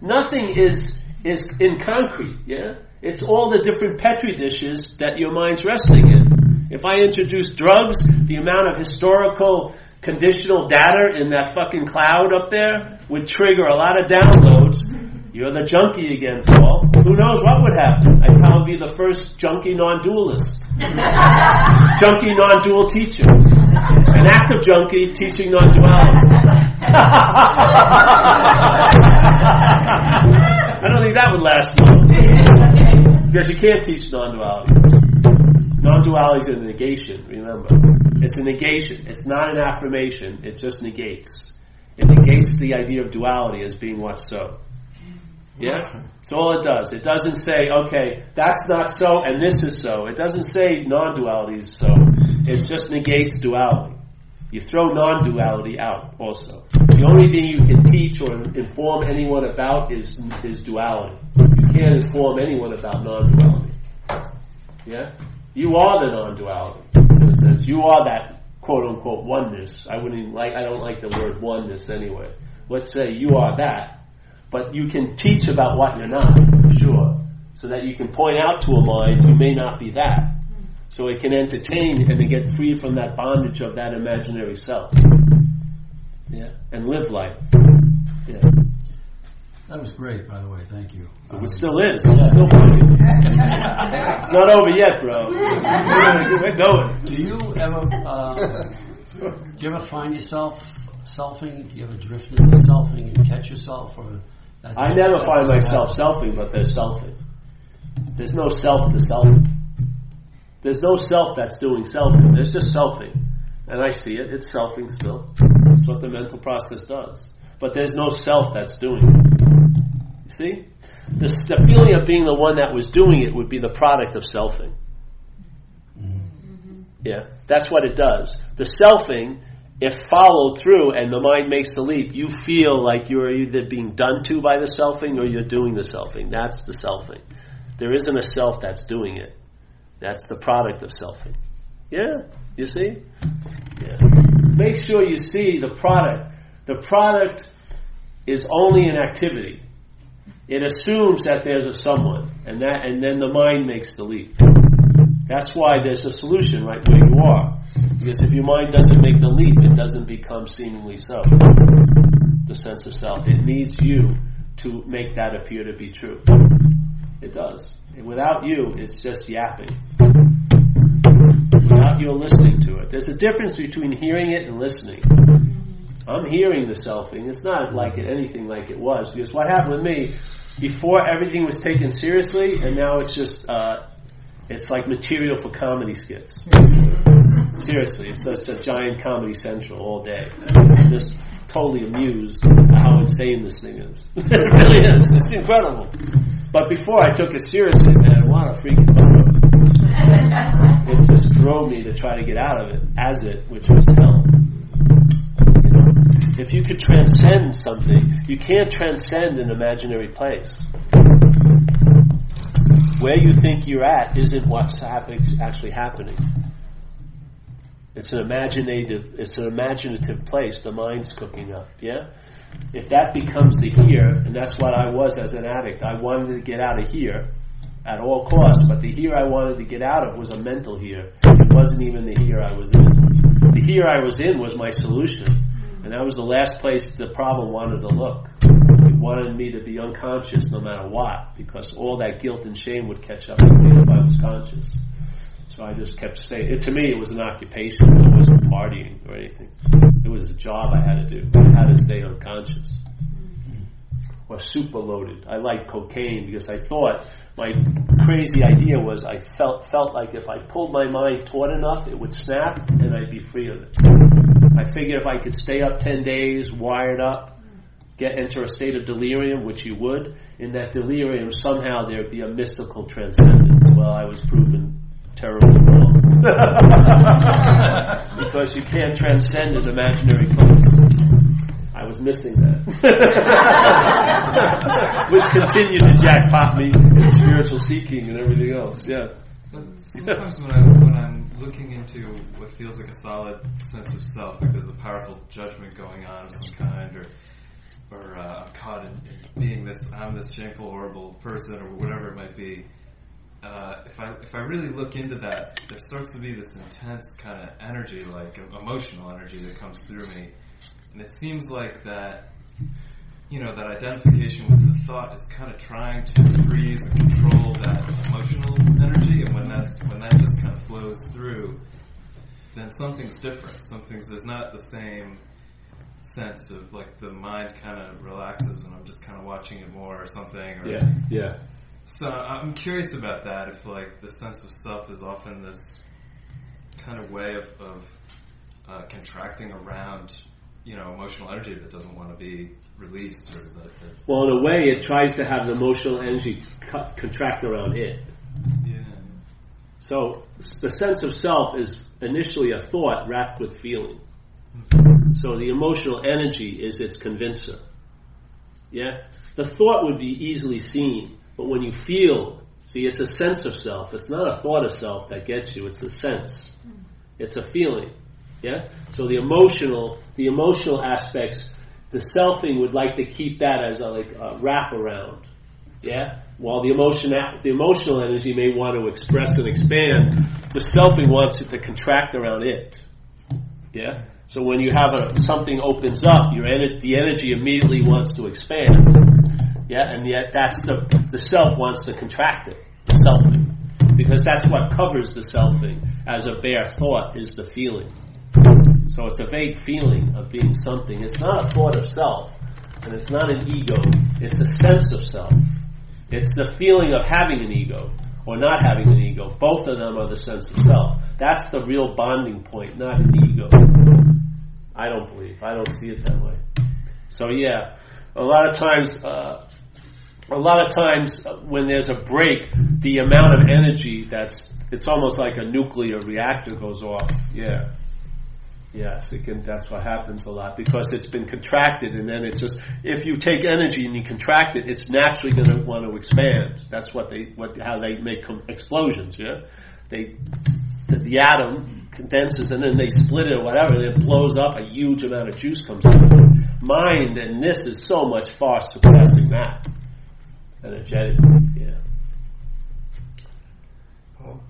[SPEAKER 1] nothing is, is in concrete, yeah? It's all the different petri dishes that your mind's resting in. If I introduce drugs, the amount of historical conditional data in that fucking cloud up there would trigger a lot of downloads. You're the junkie again, Paul. Who knows what would happen? I'd probably be the first junkie non-dualist. junkie non-dual teacher. An active junkie teaching non-duality. I don't think that would last long. Because you can't teach non-duality. Non-duality is a negation, remember. It's a negation. It's not an affirmation. It just negates. It negates the idea of duality as being what's so. Yeah? That's all it does. It doesn't say, okay, that's not so and this is so. It doesn't say non-duality is so. It just negates duality. You throw non-duality out also. The only thing you can teach or inform anyone about is, is duality. You can't inform anyone about non-duality. Yeah? You are the non-duality. In a sense. You are that quote unquote oneness. I wouldn't even like, I don't like the word oneness anyway. Let's say you are that. But you can teach about what you're not, for sure. So that you can point out to a mind you may not be that. So it can entertain and to get free from that bondage of that imaginary self. Yeah. And live life. Yeah.
[SPEAKER 5] That was great, by the way. Thank you.
[SPEAKER 1] It still is. It's still funny. it's not over yet, bro. We're going.
[SPEAKER 5] Do you ever, uh, do you ever find yourself selfing? Do you ever drift into selfing and catch yourself, or that
[SPEAKER 1] I never find myself selfing, but there's selfing. There's no self to selfing. There's no self that's doing selfing. There's just selfing. And I see it. It's selfing still. That's what the mental process does. But there's no self that's doing it. You see? The, the feeling of being the one that was doing it would be the product of selfing. Mm-hmm. Yeah, that's what it does. The selfing, if followed through and the mind makes the leap, you feel like you're either being done to by the selfing or you're doing the selfing. That's the selfing. There isn't a self that's doing it. That's the product of selfing. Yeah, you see? Yeah. Make sure you see the product. The product is only an activity. It assumes that there's a someone, and that, and then the mind makes the leap. That's why there's a solution right where you are. Because if your mind doesn't make the leap, it doesn't become seemingly so. The sense of self. It needs you to make that appear to be true. It does. And without you, it's just yapping. Without you listening to it. There's a difference between hearing it and listening. I'm hearing the selfing. It's not like it, anything like it was. Because what happened with me, before everything was taken seriously, and now it's just, uh, it's like material for comedy skits. Seriously, it's just a giant comedy central all day. I'm just totally amused at how insane this thing is. it really is. It's incredible. But before I took it seriously, man, what a freaking bummer. It just drove me to try to get out of it as it, which was hell. If you could transcend something, you can't transcend an imaginary place. Where you think you're at isn't what's happen- actually happening. It's an imaginative, it's an imaginative place. The mind's cooking up. Yeah. If that becomes the here, and that's what I was as an addict, I wanted to get out of here. at all costs. But the here I wanted to get out of was a mental here. It wasn't even the here I was in. The here I was in was my solution, and that was the last place the problem wanted to look. It wanted me to be unconscious no matter what, because all that guilt and shame would catch up to me if I was conscious. So I just kept staying. It, to me, it was an occupation. It wasn't partying or anything. It was a job I had to do. I had to stay unconscious mm-hmm. or super loaded. I liked cocaine because I thought my crazy idea was I felt felt like if I pulled my mind taut enough, it would snap and I'd be free of it. I figured if I could stay up ten days, wired up, get enter a state of delirium, which you would, in that delirium somehow there'd be a mystical transcendence. Well, I was proven terribly wrong. because you can't transcend an imaginary place. Was missing that. Which continued to jackpot me in spiritual seeking and everything else. Yeah.
[SPEAKER 6] But sometimes when I'm when I'm looking into what feels like a solid sense of self, like there's a powerful judgment going on of some kind, or or uh, I'm caught in, in being this I'm this shameful, horrible person, or whatever it might be. Uh, if I if I really look into that, there starts to be this intense kind of energy, like emotional energy, that comes through me, and it seems like that you know, that identification with the thought is kind of trying to freeze and control that emotional energy, and when that's when that just kind of flows through, then something's different. Something's there's not the same sense of like the mind kind of relaxes and I'm just kind of watching it more or something. Or,
[SPEAKER 1] Yeah, yeah.
[SPEAKER 6] So I'm curious about that. If like the sense of self is often this kind of way of, of uh, contracting around you know emotional energy that doesn't want to be released or that, that
[SPEAKER 1] Well, in a way, it tries to have the emotional energy cut, contract around it.
[SPEAKER 6] yeah
[SPEAKER 1] So the sense of self is initially a thought wrapped with feeling. So the emotional energy is its convincer. Yeah? The thought would be easily seen, but when you feel, see, it's a sense of self. It's not a thought of self that gets you, it's a sense. Mm. It's a feeling. Yeah? So the emotional, the emotional aspects, the selfing would like to keep that as a like a wrap around. Yeah? While the emotion, the emotional energy may want to express and expand, the selfing wants it to contract around it. Yeah? So when you have a, something opens up, your the energy immediately wants to expand. Yeah? And yet that's the, the self wants to contract it. The selfing. Because that's what covers the selfing as a bare thought is the feeling. So it's a vague feeling of being something. It's not a thought of self, and it's not an ego. It's a sense of self. It's the feeling of having an ego or not having an ego. Both of them are the sense of self. That's the real bonding point, not an ego. I don't believe. I don't see it that way. So yeah, a lot of times, uh, a lot of times uh, when there's a break, the amount of energy that's it's almost like a nuclear reactor goes off. Yeah. Yes, it can, that's what happens a lot because it's been contracted and then it's just, if you take energy and you contract it, it's naturally going to want to expand. That's what they, what, how they make com- explosions, yeah? They, the, the atom condenses and then they split it or whatever and it blows up, a huge amount of juice comes out. Mind and this is so much far surpassing that. Energetic, yeah.
[SPEAKER 7] Paul,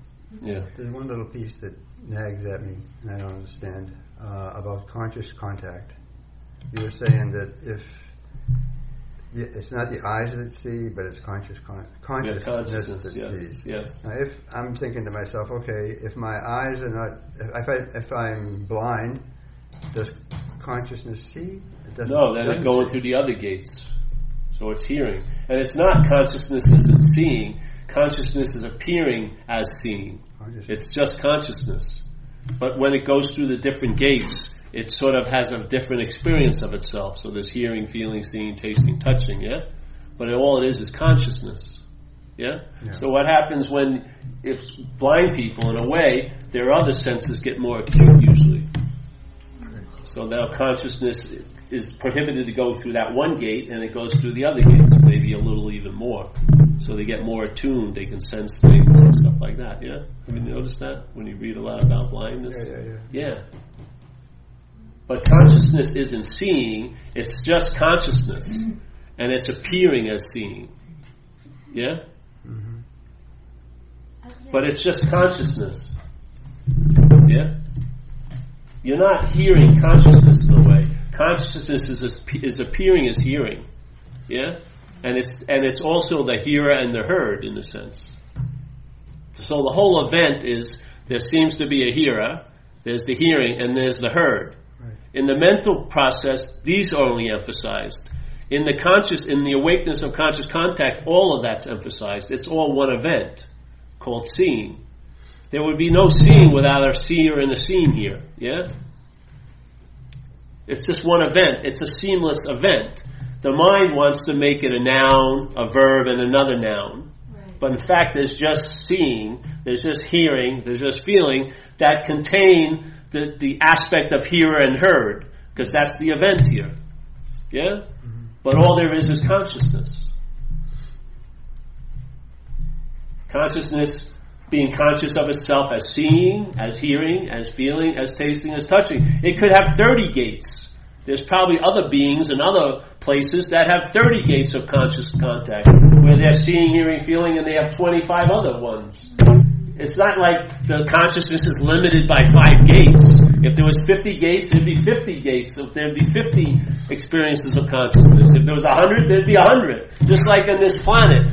[SPEAKER 1] Yeah.
[SPEAKER 7] there's one little piece that nags at me, and I don't understand, uh, about conscious contact. You were saying that if it's not the eyes that see, but it's conscious con-
[SPEAKER 1] Yeah,
[SPEAKER 7] consciousness,
[SPEAKER 1] consciousness,
[SPEAKER 7] that
[SPEAKER 1] yes,
[SPEAKER 7] sees.
[SPEAKER 1] yes.
[SPEAKER 7] Now, if I'm thinking to myself, okay, if my eyes are not, if, I, if I'm blind, does consciousness see? It doesn't.
[SPEAKER 1] No, then it's going
[SPEAKER 7] see.
[SPEAKER 1] through the other gates. So it's hearing. And it's not consciousness isn't seeing, consciousness is appearing as seeing. It's just consciousness. But when it goes through the different gates, it sort of has a different experience of itself. So there's hearing, feeling, seeing, tasting, touching, yeah? But all it is is consciousness. Yeah?
[SPEAKER 7] Yeah.
[SPEAKER 1] So what happens when, if blind people, in a way, their other senses get more acute usually. So now consciousness is prohibited to go through that one gate, and it goes through the other gates, maybe a little even more. So they get more attuned. They can sense things and stuff like that. Yeah, have you noticed that when you read a lot about blindness?
[SPEAKER 7] Yeah, yeah, yeah.
[SPEAKER 1] Yeah. But consciousness isn't seeing; it's just consciousness, and it's appearing as seeing. Yeah.
[SPEAKER 7] Mhm.
[SPEAKER 1] but it's just consciousness. Yeah? You're not hearing consciousness in a way. Consciousness is, is appearing as hearing. Yeah? And it's, and it's also the hearer and the heard in a sense. So the whole event is there seems to be a hearer, there's the hearing, and there's the heard.
[SPEAKER 7] Right.
[SPEAKER 1] In the mental process, these are only emphasized. In the conscious, in the awakeness of conscious contact, all of that's emphasized. It's all one event called seeing. There would be no seeing without a seer and a seen here. Yeah? It's just one event. It's a seamless event. The mind wants to make it a noun, a verb, and another noun.
[SPEAKER 3] Right.
[SPEAKER 1] But in fact, there's just seeing, there's just hearing, there's just feeling that contain the, the aspect of hearer and heard, because that's the event here. Yeah? Mm-hmm. But all there is is consciousness. Consciousness being conscious of itself as seeing, as hearing, as feeling, as tasting, as touching. It could have 30 gates. There's probably other beings and other places that have 30 gates of conscious contact, where they're seeing, hearing, feeling, and they have 25 other ones. It's not like the consciousness is limited by five gates. If there was 50 gates, there'd be 50 gates. If there'd be 50 experiences of consciousness. If there was 100, there'd be 100. Just like on this planet.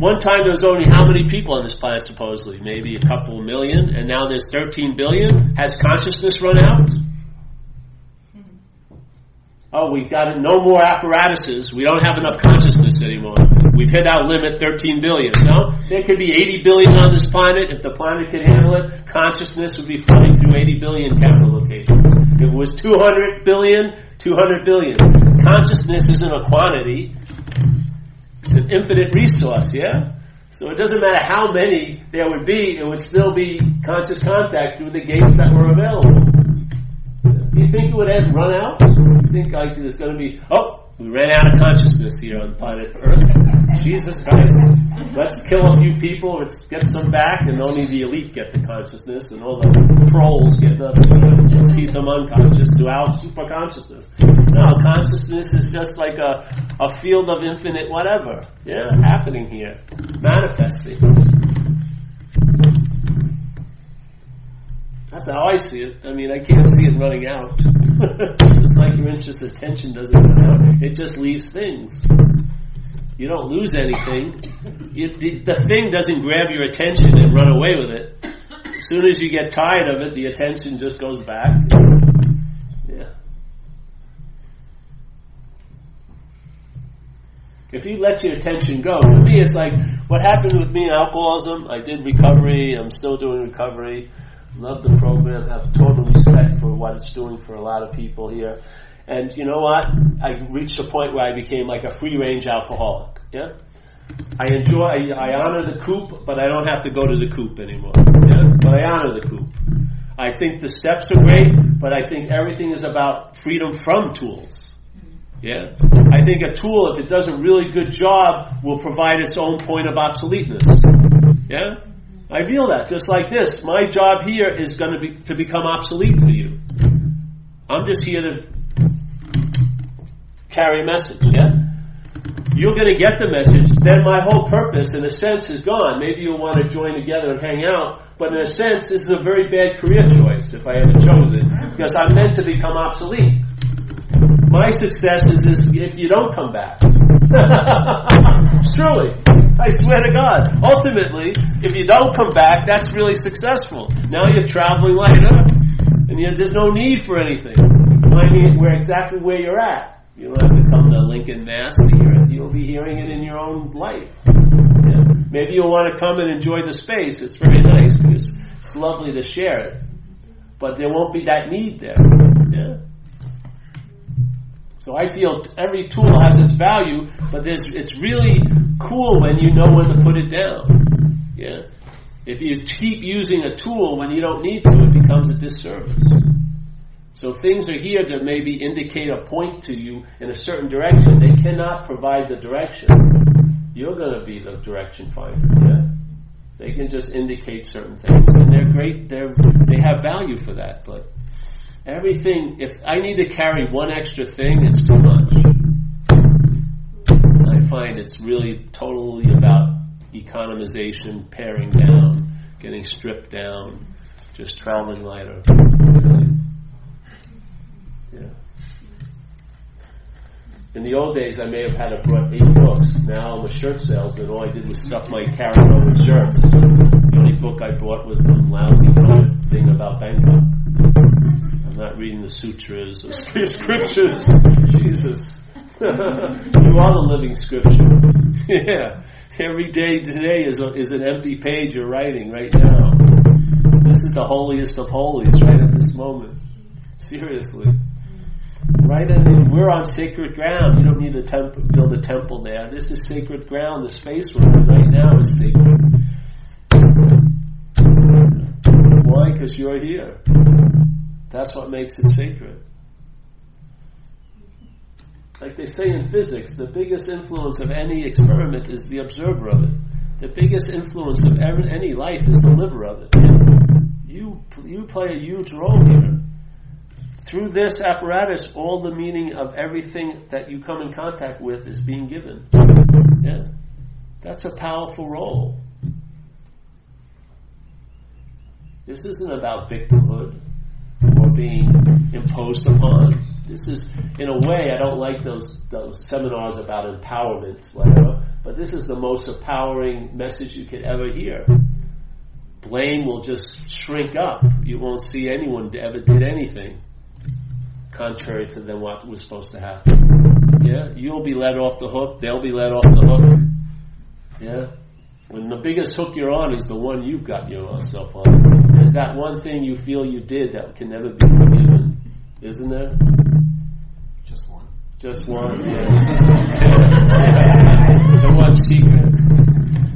[SPEAKER 1] One time there was only how many people on this planet supposedly? Maybe a couple million, and now there's 13 billion. Has consciousness run out? Oh, we've got no more apparatuses. We don't have enough consciousness anymore. We've hit our limit 13 billion. No? There could be 80 billion on this planet. If the planet could handle it, consciousness would be flowing through 80 billion capital locations. If it was 200 billion, 200 billion. Consciousness isn't a quantity. Infinite resource, yeah? So it doesn't matter how many there would be, it would still be conscious contact through the gates that were available. Do you think it would have run out? Do you think like there's going to be, oh, we ran out of consciousness here on planet Earth. Jesus Christ. Let's kill a few people, let's get some back, and only the elite get the consciousness, and all the trolls get the, let's keep them unconscious to our super consciousness. No, consciousness is just like a, a field of infinite whatever. Yeah, happening here. Manifesting. That's how I see it. I mean, I can't see it running out. just like your interest attention doesn't run out, it just leaves things. You don't lose anything. You, the, the thing doesn't grab your attention and run away with it. As soon as you get tired of it, the attention just goes back. Yeah. If you let your attention go, to me it's like what happened with me in alcoholism. I did recovery. I'm still doing recovery. Love the program. Have total respect for what it's doing for a lot of people here. And you know what? I reached a point where I became like a free range alcoholic. Yeah. I enjoy. I, I honor the coop, but I don't have to go to the coop anymore. Yeah. But I honor the coop. I think the steps are great, but I think everything is about freedom from tools. Yeah. I think a tool, if it does a really good job, will provide its own point of obsoleteness. Yeah. I feel that just like this. My job here is going to be to become obsolete for you. I'm just here to carry a message. Yeah. You're going to get the message. Then my whole purpose, in a sense, is gone. Maybe you'll want to join together and hang out. But in a sense, this is a very bad career choice if I ever chose it, because I'm meant to become obsolete. My success is, is if you don't come back. Truly. I swear to God. Ultimately, if you don't come back, that's really successful. Now you're traveling lighter, and yet there's no need for anything. I mean, we're exactly where you're at. You don't have to come to Lincoln, Mass. to hear it. You'll be hearing it in your own life. Yeah. Maybe you'll want to come and enjoy the space. It's very nice because it's lovely to share it. But there won't be that need there. Yeah. So I feel every tool has its value, but there's, it's really cool when you know when to put it down. Yeah. If you keep using a tool when you don't need to, it becomes a disservice. So things are here to maybe indicate a point to you in a certain direction. They cannot provide the direction. You're going to be the direction finder. Yeah. They can just indicate certain things, and they're great. They're they have value for that, but everything. If I need to carry one extra thing, it's too much. Find it's really totally about economization, paring down, getting stripped down, just traveling lighter. Yeah. In the old days, I may have had to brought eight books. Now I'm a shirt salesman. All I did was stuff my carry-on with shirts. The only book I bought was some lousy thing about Bangkok. I'm not reading the sutras or scriptures. Jesus. you are the living scripture. yeah. Every day today is, a, is an empty page you're writing right now. This is the holiest of holies right at this moment. Seriously. Right? I mean, we're on sacred ground. You don't need to temp- build a temple there. This is sacred ground. The space we're in right now is sacred. Why? Because you're here. That's what makes it sacred. Like they say in physics, the biggest influence of any experiment is the observer of it. The biggest influence of any life is the liver of it. You, you play a huge role here. Through this apparatus, all the meaning of everything that you come in contact with is being given. Yeah. That's a powerful role. This isn't about victimhood or being imposed upon. This is, in a way, I don't like those those seminars about empowerment, whatever. But this is the most empowering message you could ever hear. Blame will just shrink up. You won't see anyone ever did anything contrary to then what was supposed to happen. Yeah, you'll be let off the hook. They'll be let off the hook. Yeah, when the biggest hook you're on is the one you've got yourself on. There's that one thing you feel you did that can never be isn't there? Just one, Just one, yes. the one secret.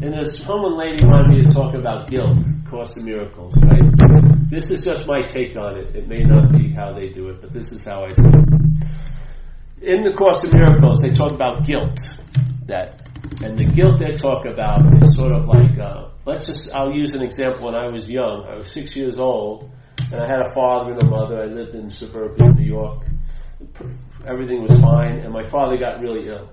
[SPEAKER 1] And this woman lady wanted me to talk about guilt, Course in Miracles, right? This is just my take on it. It may not be how they do it, but this is how I see it. In the Course in Miracles, they talk about guilt. That, and the guilt they talk about is sort of like, uh, let's just, I'll use an example when I was young. I was six years old, and I had a father and a mother. I lived in suburban New York everything was fine, and my father got really ill.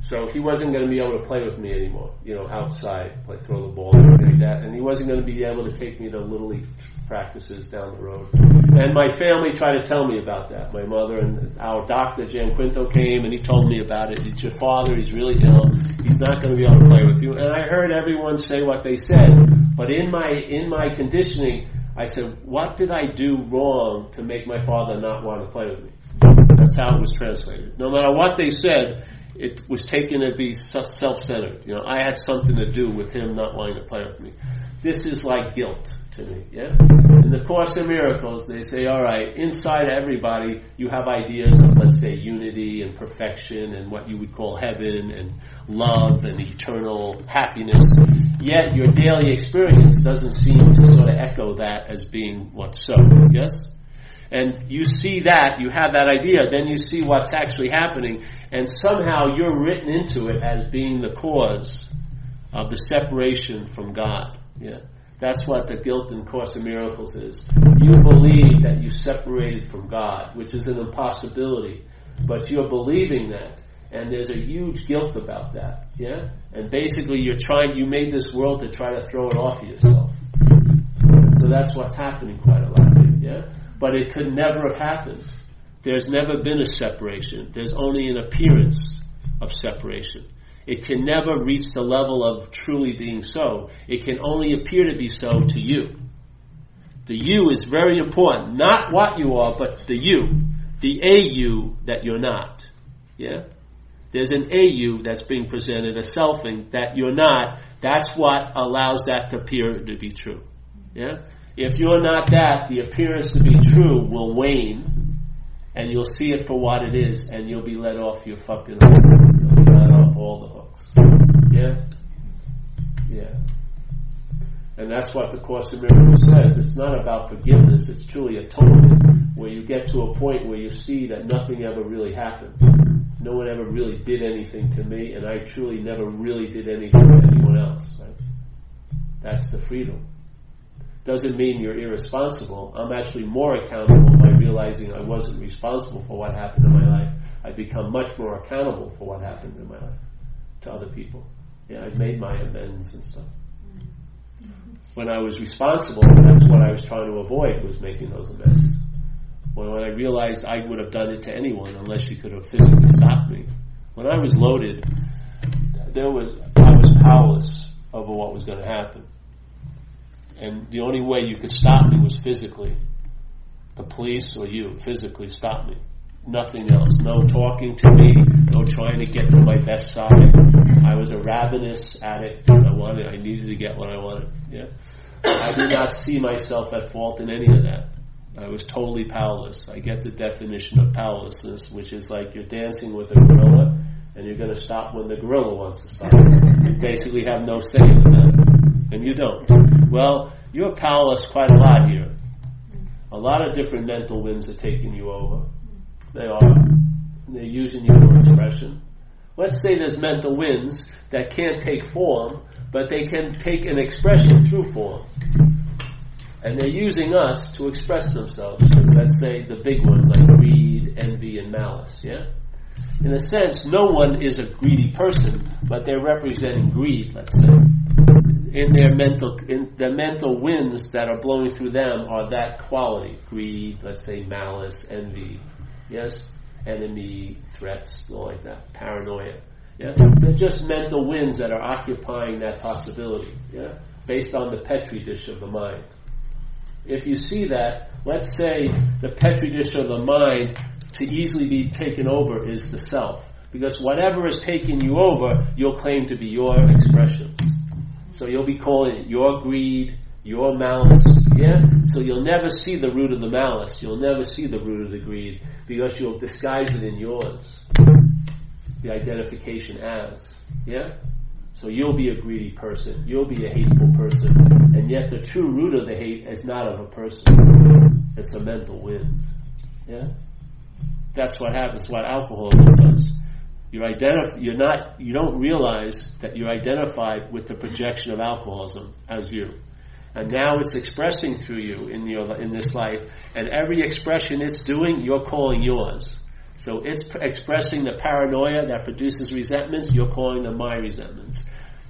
[SPEAKER 1] So he wasn't going to be able to play with me anymore, you know, outside, play throw the ball and like that. And he wasn't going to be able to take me to little league practices down the road. And my family tried to tell me about that. My mother and our doctor, Jan Quinto, came and he told me about it. It's your father, he's really ill. He's not going to be able to play with you. And I heard everyone say what they said. But in my, in my conditioning, I said, what did I do wrong to make my father not want to play with me? That's how it was translated. No matter what they said, it was taken to be self-centered. You know, I had something to do with him not wanting to play with me. This is like guilt to me. Yeah. In the Course in Miracles, they say, all right, inside everybody, you have ideas of, let's say, unity and perfection and what you would call heaven and love and eternal happiness. Yet your daily experience doesn't seem to sort of echo that as being what's so. Yes and you see that, you have that idea, then you see what's actually happening, and somehow you're written into it as being the cause of the separation from God. Yeah. That's what the guilt in Course in Miracles is. You believe that you separated from God, which is an impossibility, but you're believing that, and there's a huge guilt about that. Yeah, and basically you're trying. You made this world to try to throw it off of yourself. so that's what's happening quite a lot. Yeah but it could never have happened. There's never been a separation. There's only an appearance of separation. It can never reach the level of truly being so. It can only appear to be so to you. The you is very important. Not what you are, but the you. The a you that you're not. Yeah? There's an a you that's being presented, a selfing that you're not. That's what allows that to appear to be true. Yeah? If you're not that, the appearance to be true will wane, and you'll see it for what it is, and you'll be let off your fucking all the hooks. Yeah? Yeah. And that's what the Course in Miracles says. It's not about forgiveness, it's truly atonement, where you get to a point where you see that nothing ever really happened. No one ever really did anything to me, and I truly never really did anything to anyone else. Right? That's the freedom doesn't mean you're irresponsible. I'm actually more accountable by realizing I wasn't responsible for what happened in my life. I become much more accountable for what happened in my life to other people. Yeah, I've made my amends and stuff. When I was responsible, that's what I was trying to avoid was making those amends. When, when I realized I would have done it to anyone unless you could have physically stopped me. When I was loaded, there was I was powerless over what was going to happen, and the only way you could stop me was physically. The police or you physically stop me. Nothing else. No talking to me. No trying to get to my best side. I was a ravenous addict. I wanted. I needed to get what I wanted. Yeah. I did not see myself at fault in any of that. I was totally powerless. I get the definition of powerlessness, which is like you're dancing with a gorilla and you're going to stop when the gorilla wants to stop. You basically have no say in that, and you don't. Well, you're powerless quite a lot here. A lot of different mental winds are taking you over. They are. They're using you for expression. Let's say there's mental winds that can't take form, but they can take an expression through form. And they're using us to express themselves. So let's say the big ones like greed, envy, and malice. Yeah? In a sense, no one is a greedy person, but they're representing greed, let's say. In their mental, in the mental winds that are blowing through them are that quality: greed, let's say, malice, envy, yes, enemy, threats, all like that, paranoia. Yeah, mm-hmm. they're just mental winds that are occupying that possibility. Yeah, based on the petri dish of the mind. If you see that, let's say the petri dish of the mind to easily be taken over is the self. Because whatever is taking you over, you'll claim to be your expression. So you'll be calling it your greed, your malice, yeah? So you'll never see the root of the malice. You'll never see the root of the greed because you'll disguise it in yours. The identification as, yeah? So you'll be a greedy person. You'll be a hateful person. And yet the true root of the hate is not of a person. It's a mental wind. Yeah? That's what happens, what alcoholism does. You're identif- you're not, you don't realize that you're identified with the projection of alcoholism as you. And now it's expressing through you in your, in this life, and every expression it's doing, you're calling yours. So it's p- expressing the paranoia that produces resentments, you're calling them my resentments.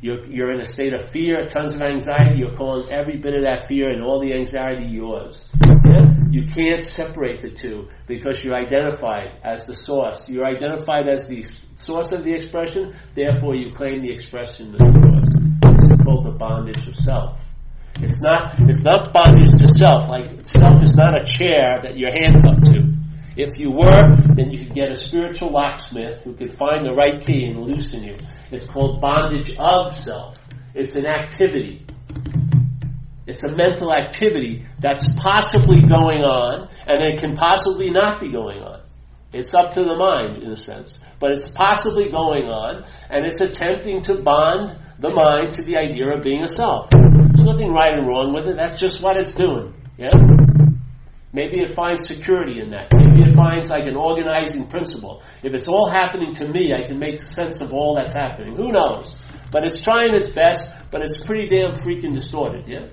[SPEAKER 1] You're, you're in a state of fear, tons of anxiety, you're calling every bit of that fear and all the anxiety yours. Yeah? You can't separate the two because you're identified as the source. You're identified as the source of the expression, therefore you claim the expression as yours. This is called the bondage of self. It's not, it's not bondage to self, like self is not a chair that you're handcuffed to. If you were, then you could get a spiritual locksmith who could find the right key and loosen you. It's called bondage of self. It's an activity. It's a mental activity that's possibly going on, and it can possibly not be going on. It's up to the mind, in a sense. But it's possibly going on, and it's attempting to bond the mind to the idea of being a self. There's nothing right and wrong with it. That's just what it's doing. Yeah? Maybe it finds security in that. Maybe it finds like an organizing principle. If it's all happening to me, I can make sense of all that's happening. Who knows? But it's trying its best, but it's pretty damn freaking distorted, yeah?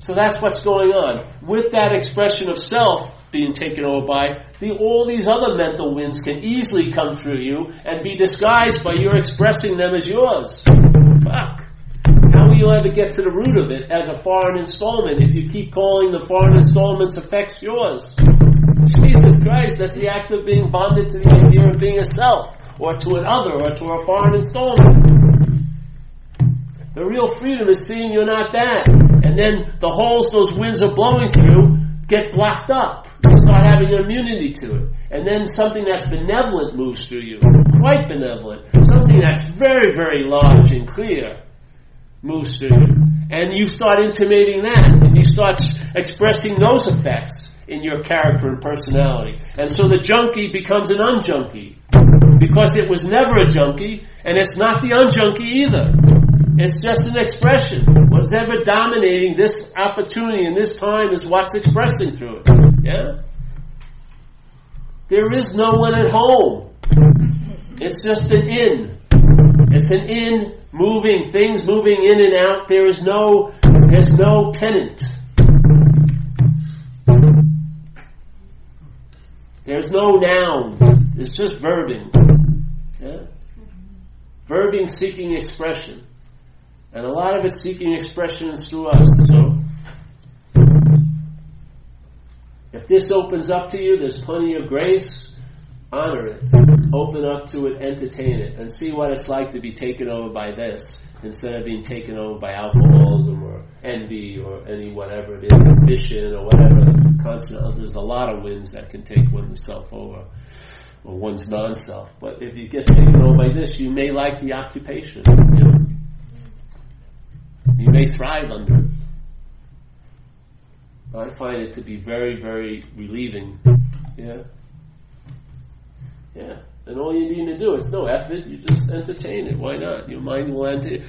[SPEAKER 1] So that's what's going on. With that expression of self being taken over by, the, all these other mental winds can easily come through you and be disguised by your expressing them as yours. Fuck. How will you ever get to the root of it as a foreign installment if you keep calling the foreign installment's effects yours? Jesus Christ, that's the act of being bonded to the idea of being a self, or to an other, or to a foreign installment. The real freedom is seeing you're not that. And then the holes those winds are blowing through get blocked up. Start having an immunity to it. And then something that's benevolent moves through you. Quite benevolent. Something that's very, very large and clear moves through you. And you start intimating that. And you start expressing those effects in your character and personality. And so the junkie becomes an unjunkie. Because it was never a junkie, and it's not the unjunkie either. It's just an expression. What's ever dominating this opportunity in this time is what's expressing through it. Yeah? There is no one at home. It's just an inn. It's an inn moving, things moving in and out. There is no, there's no tenant. There's no noun. It's just verbing. Yeah? Verbing seeking expression. And a lot of it's seeking expression is through us. So this opens up to you, there's plenty of grace. Honor it. Open up to it, entertain it, and see what it's like to be taken over by this instead of being taken over by alcoholism or envy or any whatever it is, ambition or whatever. Constant, there's a lot of winds that can take one's self over or one's non-self. But if you get taken over by this, you may like the occupation. You, know? you may thrive under it. I find it to be very, very relieving. Yeah. Yeah. And all you need to do, it's no effort, you just entertain it. Why not? Your mind will enter.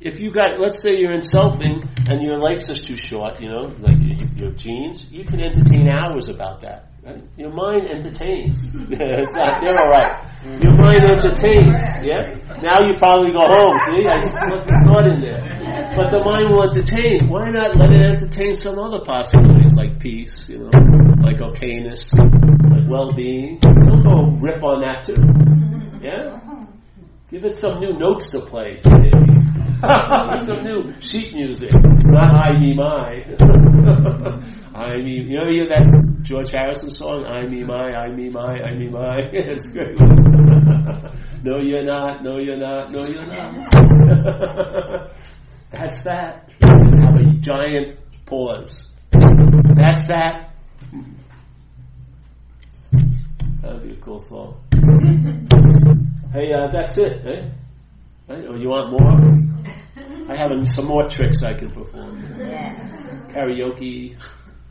[SPEAKER 1] If you got, let's say you're in selfing and your legs are too short, you know, like your, your jeans, you can entertain hours about that. Right? Your mind entertains. it's not, they're alright. Your mind entertains. Yeah? Now you probably go home, see? I just put the thought in there. But the mind will entertain. Why not let it entertain some other possibilities like peace, you know, like okayness, like well-being? Don't go riff on that too. Yeah? Give it some new notes to play, some new sheet music, not I me my. I me, you know, you hear that George Harrison song, I me my, I me my, I me my. it's great. no, you're not. No, you're not. No, you're not. That's that. Have a giant pause. That's that. That'd be a cool song. hey, uh, that's it, eh? Right? Or you want more? I have some more tricks I can perform.
[SPEAKER 3] Yeah.
[SPEAKER 1] Karaoke.